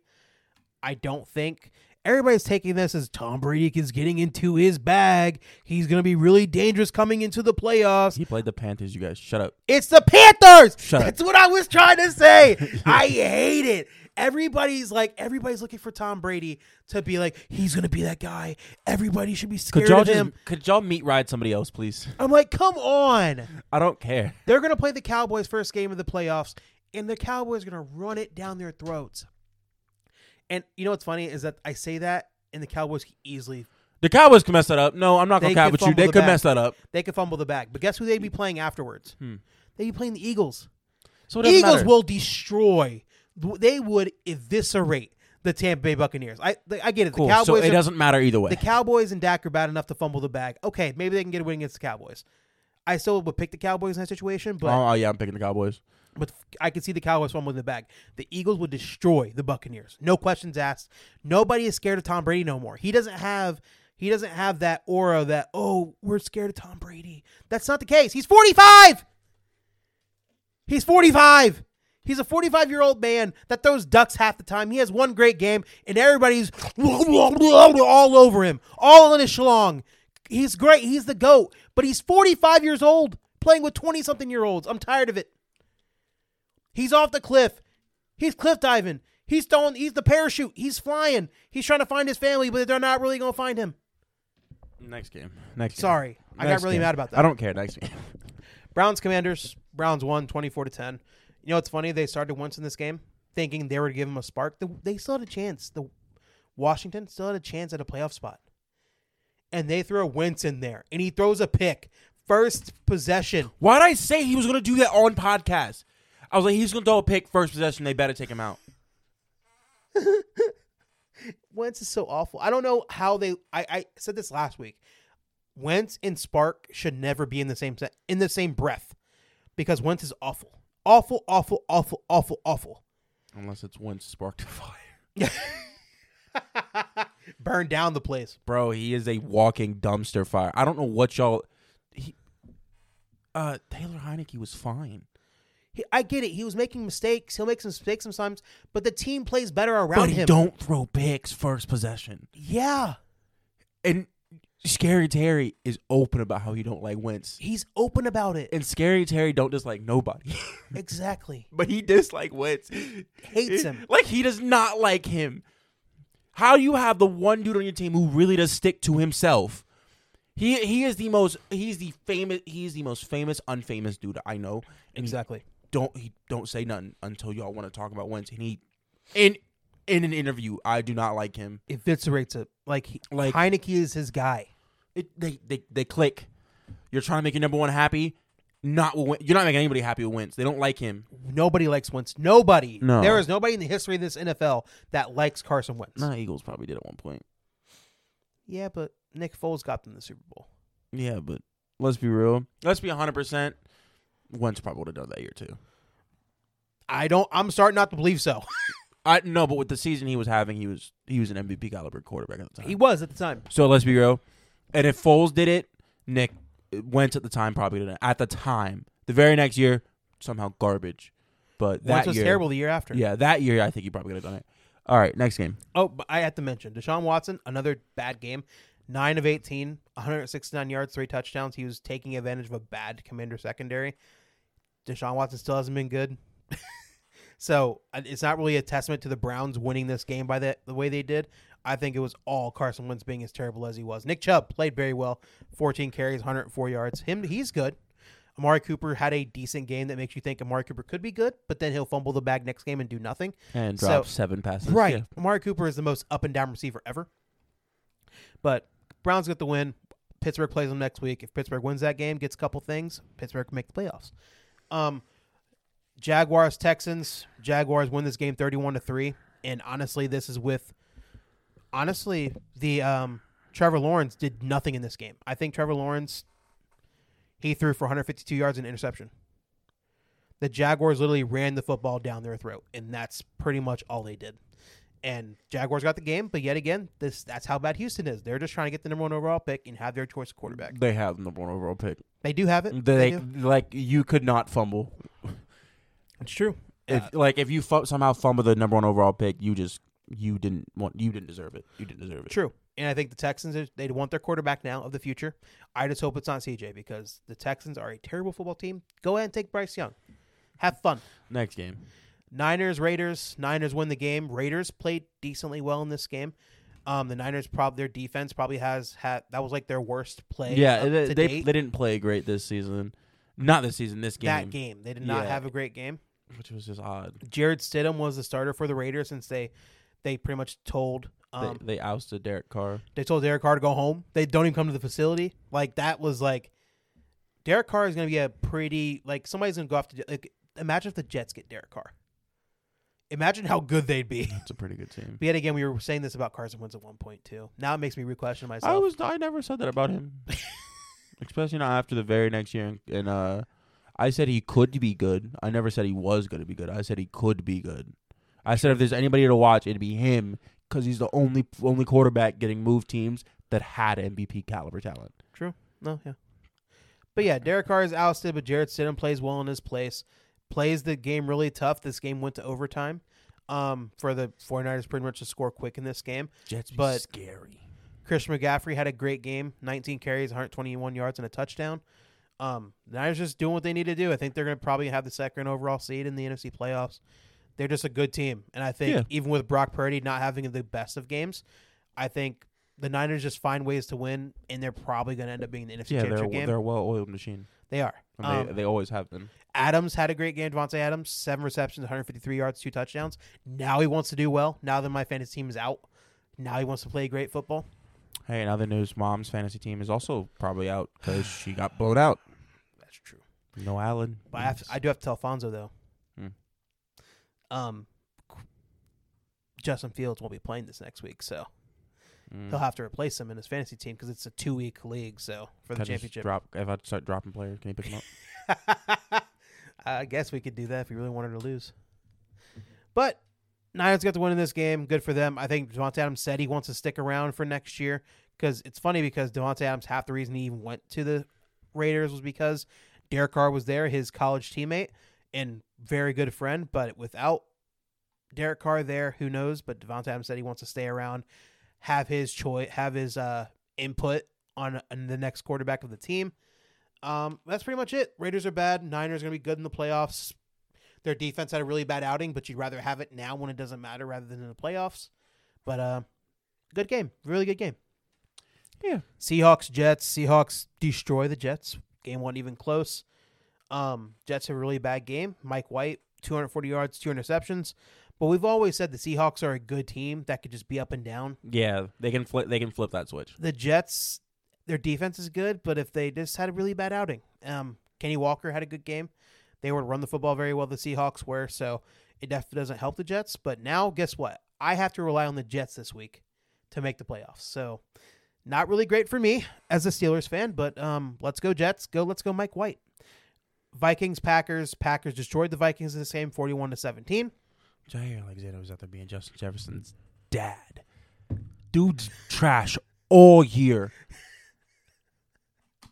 I don't think everybody's taking this as Tom Brady is getting into his bag. He's going to be really dangerous coming into the playoffs. He played the Panthers. You guys, shut up. It's the Panthers. Shut up. That's what I was trying to say. [laughs] I hate it. Everybody's like, everybody's looking for Tom Brady to be like, he's gonna be that guy. Everybody should be scared Could y'all of just, him. could y'all meet ride somebody else, please? I'm like, come on. I don't care. They're gonna play the Cowboys first game of the playoffs, and the Cowboys are gonna run it down their throats. And you know what's funny is that I say that, and the Cowboys can easily The Cowboys can mess that up. No, I'm not gonna cap with you. They the could bag. mess that up. they could fumble the bag. But guess who they'd be playing afterwards? Hmm. They'd be playing the Eagles. So Eagles matter. will destroy. They would eviscerate the Tampa Bay Buccaneers. I I get it. Cool. The Cowboys. so it are- doesn't matter either way. the Cowboys and Dak are bad enough to fumble the bag. Okay, maybe they can get a win against the Cowboys. I still would pick the Cowboys in that situation, but oh, oh, yeah, I'm picking the Cowboys. But I can see the Cowboys fumbling the bag. The Eagles would destroy the Buccaneers. No questions asked. Nobody is scared of Tom Brady no more. He doesn't have he doesn't have that aura that oh we're scared of Tom Brady. That's not the case. He's forty five. He's forty five. He's a 45 year old man that throws ducks half the time. He has one great game, and everybody's [laughs] all over him, all in his schlong. He's great. He's the GOAT. But he's 45 years old playing with 20 something year olds. I'm tired of it. He's off the cliff. He's cliff diving. He's throwing, he's the parachute. He's flying. He's trying to find his family, but they're not really going to find him. Next game. Next. Game. Sorry. I got really game. mad about that. I don't care. Next game. [laughs] Browns Commanders. Browns won 24 to 10. You know what's funny? They started once in this game thinking they were to give him a spark. The- They still had a chance. The Washington still had a chance at a playoff spot. And they throw Wentz in there, and he throws a pick First possession. Why did I say he was going to do that on podcast? I was like, he's going to throw a pick first possession. They better take him out. [laughs] Wentz is so awful. I don't know how they. I, I said this last week. Wentz and Spark should never be in the same set in the same breath, because Wentz is awful, awful, awful, awful, awful, awful. Unless it's Wentz Spark to fire. [laughs] Burn down the place. Bro, he is a walking dumpster fire. I don't know what y'all. He, uh, Taylor Heinicke was fine. He, I get it. He was making mistakes. He'll make some mistakes sometimes, but the team plays better around But he him. don't throw picks first possession. Yeah, And Scary Terry is open about how he don't like Wentz. he's open about it. And Scary Terry don't dislike nobody. [laughs] exactly. but he dislike Wentz. Hates him. Like he does not like him. How do you have the one dude on your team who really does stick to himself? He he is the most he's the famous he's the most famous unfamous dude I know. And Exactly. Don't he don't say nothing until y'all want to talk about Wentz. And he in in an interview, I do not like him. Eviscerates it. Like, he, Like- Heinicke is his guy. It, they they they click. You're trying to make your number one happy. Not with, Wen- you're not making anybody happy with Wentz. They don't like him. Nobody likes Wentz. Nobody. No. There is nobody in the history of this NFL that likes Carson Wentz. Nah, Eagles probably did at one point. Yeah, but Nick Foles got them the Super Bowl. Yeah, but let's be real. Let's be 100%. Wentz probably would have done that year too. I don't. I'm starting not to believe so. [laughs] I no, but with the season he was having, he was he was an MVP caliber quarterback at the time. he was at the time. so let's be real. And if Foles did it, Nick Wentz at the time probably did it. At the time, the very next year, somehow garbage. But that Wentz was year, terrible the year after. Yeah, that year I think he probably could have done it. All right, next game. Oh, but I have to mention Deshaun Watson. Another bad game. Nine of 18, 169 yards, three touchdowns. He was taking advantage of a bad Commander secondary. Deshaun Watson still hasn't been good. [laughs] so it's not really a testament to the Browns winning this game by the, the way they did. I think it was all Carson Wentz being as terrible as he was. Nick Chubb played very well, 14 carries, 104 yards. Him, he's good. Amari Cooper had a decent game that makes you think Amari Cooper could be good, but then he'll fumble the bag next game and do nothing. And So- drop seven passes. Right. Yeah. Amari Cooper is the most up and down receiver ever. But Browns get the win. Pittsburgh plays them next week. If Pittsburgh wins that game, gets a couple things, Pittsburgh can make the playoffs. Um, Jaguars Texans. Jaguars win this game thirty-one to three. And honestly, this is with honestly the um, Trevor Lawrence did nothing in this game. I think Trevor Lawrence he threw for 152 yards and interception. The Jaguars literally ran the football down their throat, and that's pretty much all they did. And Jaguars got the game, but yet again, this that's how bad Houston is. They're just trying to get the number one overall pick and have their choice quarterback. They have the number one overall pick. They do have it. They, do. like you could not fumble. It's true. If Uh, like if you fu- somehow fumble the number one overall pick, you just you didn't want you didn't deserve it. You didn't deserve it. True. And I think the Texans are- they want their quarterback now of the future. I just hope it's not CJ because the Texans are a terrible football team. Go ahead and take Bryce Young. Have fun. Next game. Niners Raiders. Niners win the game. Raiders played decently well in this game. Um, the Niners probably their defense probably has had that was like their worst play. Yeah, they they, they didn't play great this season. Not this season. This game, that game they did not Yeah. have a great game. which was just odd. Jarrett Stidham was the starter for the Raiders since they they pretty much told um, they, they ousted Derek Carr. they told Derek Carr to go home. They don't even come to the facility. Like that was like Derek Carr is going to be a pretty like somebody's going to go off to like imagine if the Jets get Derek Carr. Imagine how good they'd be. It's a pretty good team. But yet again, we were saying this about Carson Wentz at one point too. Now it makes me re-question myself. I was I never said that about him. [laughs] Especially not after the very next year and uh I said he could be good. I never said he was going to be good. I said he could be good. I said if there's anybody to watch, it'd be him cuz he's the only only quarterback getting moved teams that had MVP caliber talent. True. No, yeah. But yeah, Derek Carr is ousted, but Jarrett Stidham plays well in his place. Plays the game really tough. This game went to overtime. Um, for the 49ers pretty much to score quick in this game. Jets be But- scary. Chris McCaffrey had a great game, 19 carries, 121 yards, and a touchdown. Um, the Niners just doing what they need to do. I think they're going to probably have the second overall seed in the NFC playoffs. They're just a good team, and I think Yeah. even with Brock Purdy not having the best of games, I think the Niners just find ways to win, and they're probably going to end up being the NFC Yeah, they're championship game. they're a well-oiled machine. They are. Um, they they always have been. Adams had a great game. Davante Adams, seven receptions, 153 yards, two touchdowns. Now he wants to do well. Now that my fantasy team is out, now he wants to play great football. Hey, in other news, mom's fantasy team is also probably out because she got blown out. That's true. No Allen. But I, have to, I do have to tell Fonzo though. Hmm. Um, Justin Fields won't be playing this next week, so Mm. he'll have to replace him in his fantasy team because it's a two week league. So for the I championship, Drop. If I start dropping players, can you pick them up? [laughs] I guess we could do that if we really wanted to lose. But Niners got the win in this game. Good for them. I think Davante Adams said he wants to stick around for next year because it's funny because Davante Adams half the reason he even went to the Raiders was because Derek Carr was there, his college teammate and very good friend. But without Derek Carr there, who knows? But Davante Adams said he wants to stay around, have his choice, have his uh, input on, on the next quarterback of the team. Um, that's pretty much it. Raiders are bad. Niners are going to be good in the playoffs. Their defense had a really bad outing, but you'd rather have it now when it doesn't matter rather than in the playoffs. But uh, good game, really good game. Yeah. Seahawks Jets. Seahawks destroy the Jets. Game wasn't even close. Um, Jets have a really bad game. Mike White, 240 yards, two interceptions. But we've always said the Seahawks are a good team that could just be up and down. Yeah, they can flip. They can flip that switch. The Jets, their defense is good, but if they just had a really bad outing, um, Kenny Walker had a good game. They were run the football very well. The Seahawks were, so it definitely doesn't help the Jets. But now, guess what? I have to rely on the Jets this week to make the playoffs. So, not really great for me as a Steelers fan. But um, let's go Jets. Go. Let's go Mike White. Vikings Packers. Packers destroyed the Vikings in this game, forty-one to seventeen. Jaire Alexander was out there being Justin Jefferson's dad. Dude's trash all year.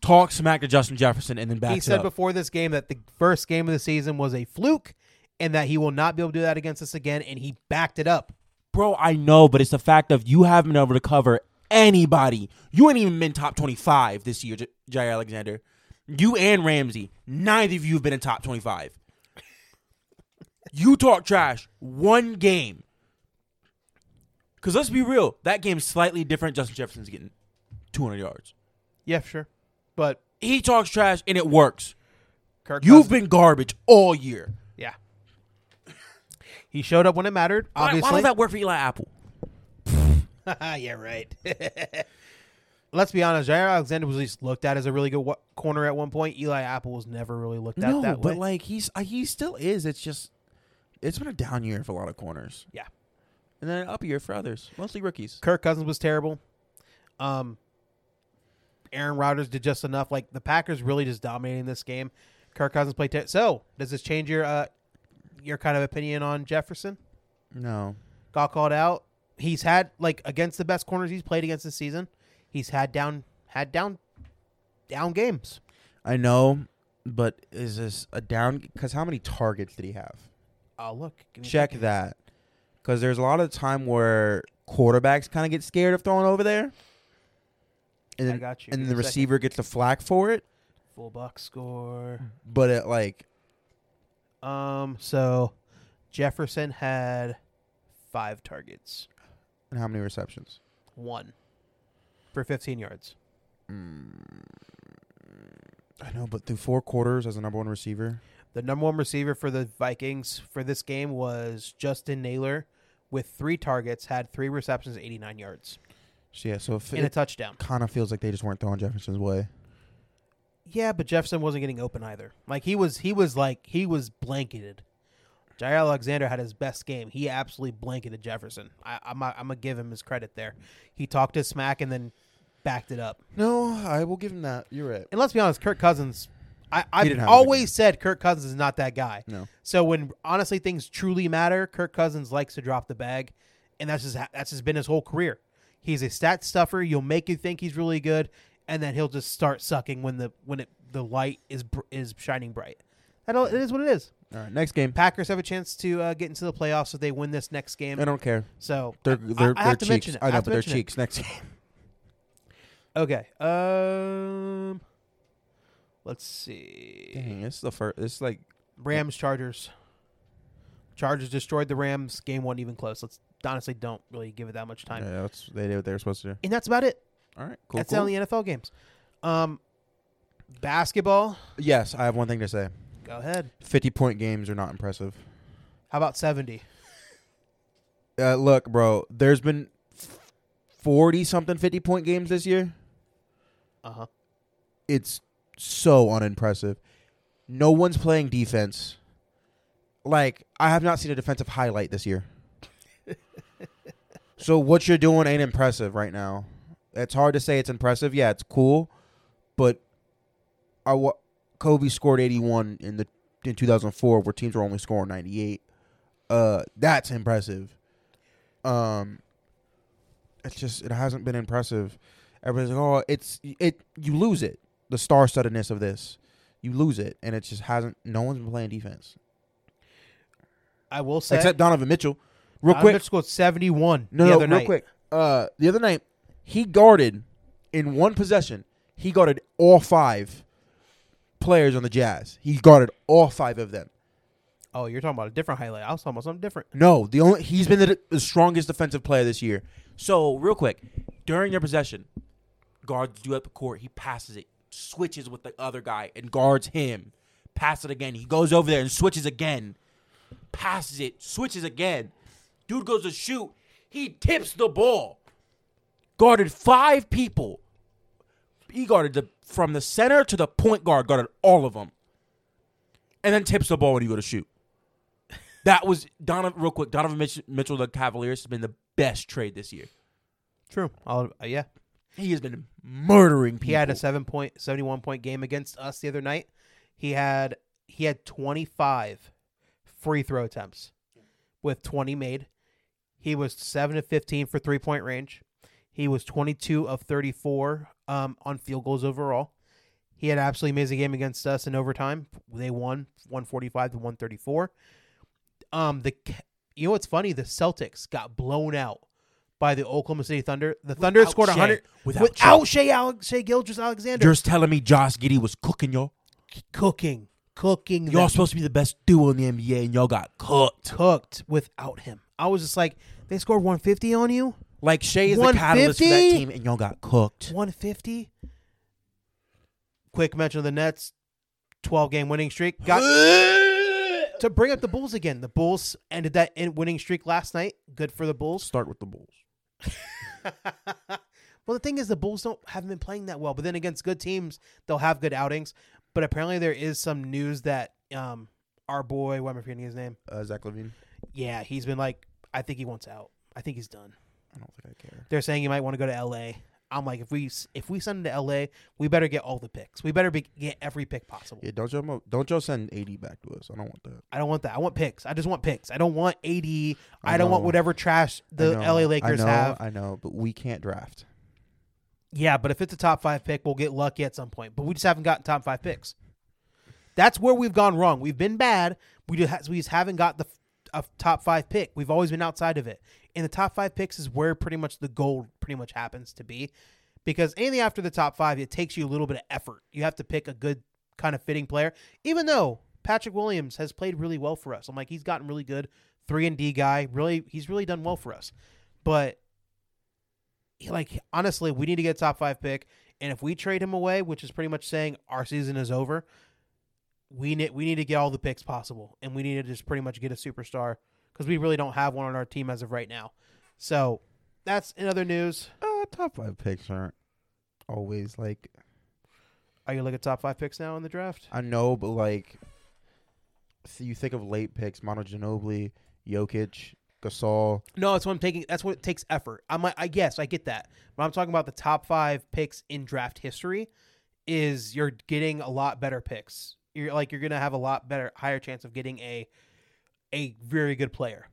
Talk smack to Justin Jefferson and then back he said before this game that the first game of the season was a fluke, and that he will not be able to do that against us again. And he backed it up. Bro, I know, but it's the fact of you haven't been able to cover anybody. You ain't even been top 25 this year, J- Jaire Alexander. You and Ramsey, neither of you have been in top 25. You talk trash one game. Because let's be real, that game's slightly different. Justin Jefferson's getting 200 yards. Yeah, sure, but He talks trash and it works. Kirk You've Cousins- been garbage all year. yeah. [laughs] He showed up when it mattered. Why, why does that work for Eli Apple? [laughs] yeah, right. [laughs] Let's be honest. Jaire Alexander was at least looked at as a really good wa- corner at one point. Eli Apple was never really looked at No, that but way. like he's uh, he still is. It's just it's been a down year for a lot of corners. Yeah. and then an up year for others, mostly rookies. Kirk Cousins was terrible. Um, Aaron Rodgers did just enough. Like the Packers really just dominating this game. Kirk Cousins played. Ter- so does this change your uh your kind of opinion on Jefferson? No, Got called out. He's had like against the best corners he's played against this season. He's had down had down down games. I know, but is this a down? Because how many targets did he have? Oh look, give me a Check that. Because there's a lot of time where quarterbacks kind of get scared of throwing over there, and I then got you. and the a second. receiver gets the flack for it. full box score. But it like Um, so Jefferson had five targets, and how many receptions? one for 15 yards. Mm, I know, but through four quarters as a number one receiver, The number one receiver for the Vikings for this game was Justin Naylor with three targets, had three receptions, 89 yards, so yeah. So if and a touchdown. kind of feels like they just weren't throwing Jefferson's way. Yeah, but Jefferson wasn't getting open either. Like he was, he was like he was blanketed. Jaire Alexander had his best game. He absolutely blanketed Jefferson. I, I'm, I'm gonna give him his credit there. He talked his smack and then backed it up. No, I will give him that. You're right. And let's be honest, Kirk Cousins. I, I've didn't have a good always said Kirk Cousins is not that guy. No. So when honestly things truly matter, Kirk Cousins likes to drop the bag, and that's just that's just been his whole career. He's a stat stuffer. You'll make you think he's really good, and then he'll just start sucking when the when it the light is is shining bright. That it is what it is. All right, next game. Packers have a chance to uh, get into the playoffs if they win this next game. I don't care. So They're they're, I, I have to cheeks. mention it. I know, but to they're it. cheeks. Next [laughs] game. Okay. Um. Let's see. Dang, is the first. It's like Rams Chargers. Chargers destroyed the Rams. Game wasn't even close. Let's honestly don't really give it that much time. yeah, that's they did what they were supposed to do. And that's about it. All right, cool. that's cool. the NFL games. Um, basketball. Yes, I have one thing to say. Go ahead. Fifty point games are not impressive. How about seventy? Uh, look, bro. There's been 40 something 50 point games this year. Uh huh. It's so unimpressive. No one's playing defense. Like, I have not seen a defensive highlight this year. [laughs] so what you're doing ain't impressive right now. It's hard to say it's impressive. Yeah, it's cool, but I wa- Kobe scored 81 in the in 2004 where teams were only scoring 98. Uh that's impressive. Um it's just it hasn't been impressive. Everybody's like, "Oh, it's it you lose it. The star-studdedness of this. You lose it and it just hasn't no one's been playing defense. I will say, Except Donovan Mitchell. Real Donovan quick. Mitchell scored seventy one No, the no, real night. quick. Uh, the other night, he guarded in one possession. He guarded all five players on the Jazz. He guarded all five of them. Oh, you're talking about a different highlight. I was talking about something different. No, the only he's been the, the strongest defensive player this year. So real quick, during their possession, guards do up the court. He passes it, switches with the other guy, and guards him. Pass it again. He goes over there and switches again. Passes it, switches again. Dude goes to shoot. He tips the ball. Guarded five people. He guarded the from the center to the point guard. Guarded all of them. And then tips the ball when you go to shoot. That was Donovan. Real quick, Donovan Mitch- Mitchell, the Cavaliers, has been the best trade this year. True. I'll, uh, yeah. He has been murdering people. He had a seven point seventy one point game against us the other night. He had he had twenty five free throw attempts with twenty made. He was seven of fifteen for three point range. He was twenty two of thirty four um, on field goals overall. He had absolutely amazing game against us in overtime. They won one forty five to one thirty four. Um, the you know what's funny? The Celtics got blown out by the Oklahoma City Thunder. The Thunder Without scored Shai. hundred Without without Shai, Alex, Shai Gilgis Alexander You're just telling me Josh Giddey was cooking y'all. cooking, cooking. Y'all them. supposed to be the best duo in the NBA, and y'all got cooked. cooked without him. I was just like, they scored 150 on you. Like Shai is the catalyst for that team, and y'all got cooked. 150. Quick mention of the Nets, 12 game winning streak. Got [gasps] to bring up the Bulls again. The Bulls ended that in winning streak last night. Good for the Bulls. Start with the Bulls. [laughs] well, the thing is, the Bulls don't haven't been playing that well. But then against good teams, they'll have good outings. But apparently, there is some news that um, our boy, what am I forgetting his name? Uh, Zach LaVine. Yeah, he's been like, I think he wants out. I think he's done. I don't think I care. They're saying he might want to go to L.A. I'm like, if we if we send him to L.A., we better get all the picks. We better be, get every pick possible. Yeah, don't y'all don't y'all send AD back to us. I don't want that. I don't want that. I want picks. I just want picks. I don't want AD. I, I don't want whatever trash the LA Lakers I know, have. I know, but we can't draft. Yeah, but if it's a top five pick, we'll get lucky at some point. But we just haven't gotten top five picks. That's where we've gone wrong. We've been bad. We just, we just haven't got the a top five pick. We've always been outside of it. And the top five picks is where pretty much the gold pretty much happens to be. Because anything after the top five, it takes you a little bit of effort. You have to pick a good kind of fitting player. Even though Patrick Williams has played really well for us. I'm like, he's gotten really good. Three and D guy. Really, he's really done well for us. But like honestly, we need to get a top five pick, and if we trade him away, which is pretty much saying our season is over, we need we need to get all the picks possible, and we need to just pretty much get a superstar because we really don't have one on our team as of right now. So that's in other news. Uh, top five picks aren't always like Are you looking at top five picks now in the draft? I know, but like, see, you think of late picks: Manu Ginobili, Jokic, Gasol. No, that's what I'm taking. That's what it takes effort. I'm like, I guess I get that, but I'm talking about the top five picks in draft history. Is you're getting a lot better picks. You're like you're gonna have a lot better, higher chance of getting a a very good player.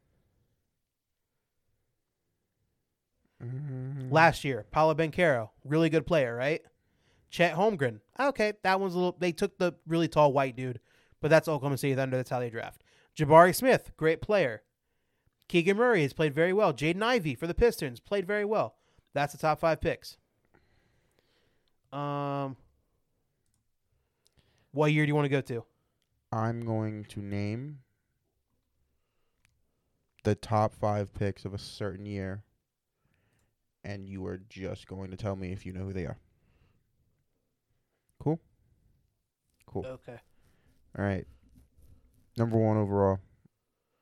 Mm-hmm. Last year, Paolo Banchero, really good player, right? Chet Holmgren, okay, that one's a little. They took the really tall white dude, but that's Oklahoma City Thunder. That's how they draft. Jabari Smith, great player. Keegan Murray has played very well. Jaden Ivey for the Pistons played very well. That's the top five picks. Um, what year do you want to go to? I'm going to name the top five picks of a certain year, and you are just going to tell me if you know who they are. Cool. Cool. Okay. All right. Number one overall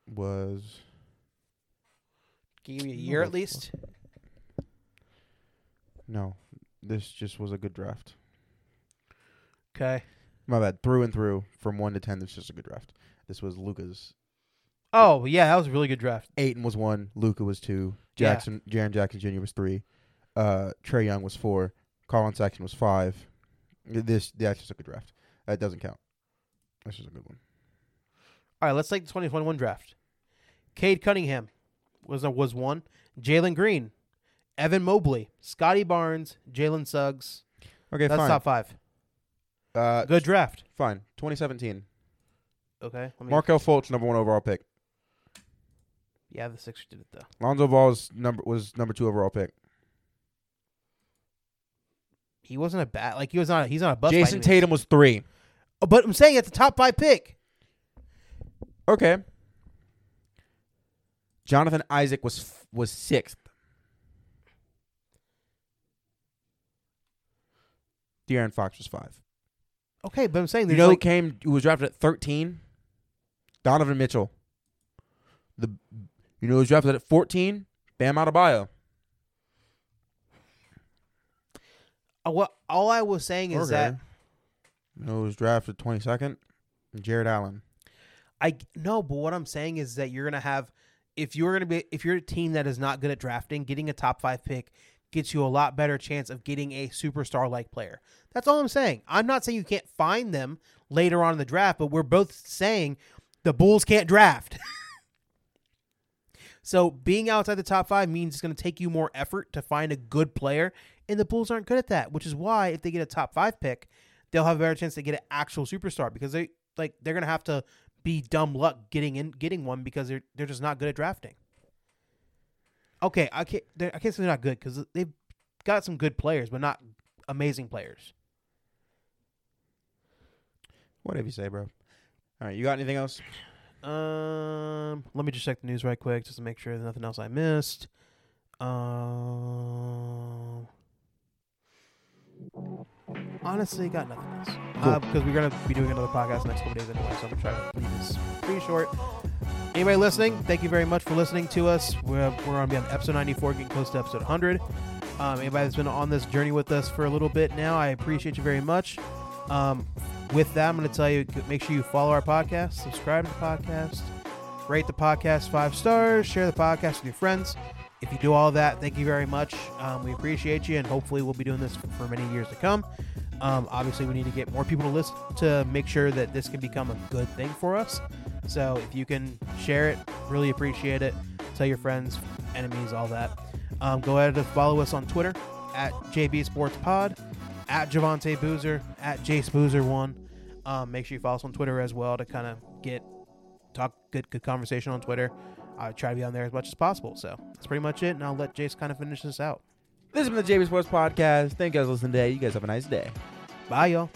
was Can you give me a year at least? No, this just was a good draft. Okay. My bad. Through and through, from one to ten, this is just a good draft. This was Luka's. Oh yeah, that was a really good draft. Ayton was one. Luka was two. Jackson, Jaren Jackson Jr. was three. Uh, Trae Young was four. Collin Sexton was five. This that's just a good draft. That doesn't count. This is a good one. All right, let's take the 2021 draft. Cade Cunningham was a, was one. Jalen Green, Evan Mobley, Scottie Barnes, Jalen Suggs. Okay, That's fine. top five. Uh, Good draft. fine. 2017. Okay. Let me, Markelle Fultz, number one overall pick. Yeah, the Sixers did it though. Lonzo Ball was number was number two overall pick. He wasn't a bad like he was not he's not a bust. Jayson. Tatum was three. Oh, but I'm saying it's a top five pick. Okay. Jonathan Isaac was f- was sixth. De'Aaron Fox was five. Okay, but I'm saying You know who came who was drafted at thirteen? Donovan Mitchell. The you know who was drafted at fourteen? Bam Adebayo. uh, what all I was saying is that you know who was drafted twenty second? Jarrett Allen. I no, but what I'm saying is that you're gonna have if you're gonna be if you're a team that is not good at drafting, getting a top five pick gets you a lot better chance of getting a superstar like player. That's all I'm saying. I'm not saying you can't find them later on in the draft, but we're both saying the Bulls can't draft. [laughs] so being outside the top five means it's going to take you more effort to find a good player, and the Bulls aren't good at that. Which is why if they get a top five pick, they'll have a better chance to get an actual superstar because they like they're going to have to be dumb luck getting in getting one because they're they're just not good at drafting. Okay, I can't I can't say they're not good because they've got some good players, but not amazing players. Whatever you say, bro. All right, you got anything else? Um, let me just check the news right quick just to make sure there's nothing else I missed. Um, honestly, got nothing else Cool. because we're gonna be doing another podcast next couple days anyway, so I'm gonna try to leave this pretty short. Anybody listening, thank you very much for listening to us. We're, we're gonna be on episode 94, getting close to episode 100. Um, anybody that's been on this journey with us for a little bit now, I appreciate you very much. Um, with that, I'm going to tell you make sure you follow our podcast, subscribe to the podcast, rate the podcast five stars, share the podcast with your friends. If you do all that, thank you very much. Um, we appreciate you, and hopefully, we'll be doing this for, many years to come. Um, obviously, we need to get more people to listen to make sure that this can become a good thing for us. So, if you can share it, really appreciate it. Tell your friends, enemies, all that. Um, go ahead and follow us on Twitter at JB Sports Pod, at Javante Boozer, at Jace Boozer One. Um, make sure you follow us on Twitter as well to kind of get talk good good conversation on Twitter. I try to be on there as much as possible. So that's pretty much it, and I'll let Jace kind of finish this out. This has been the JB Sports Podcast. Thank you guys for listening today. You guys have a nice day. Bye, y'all.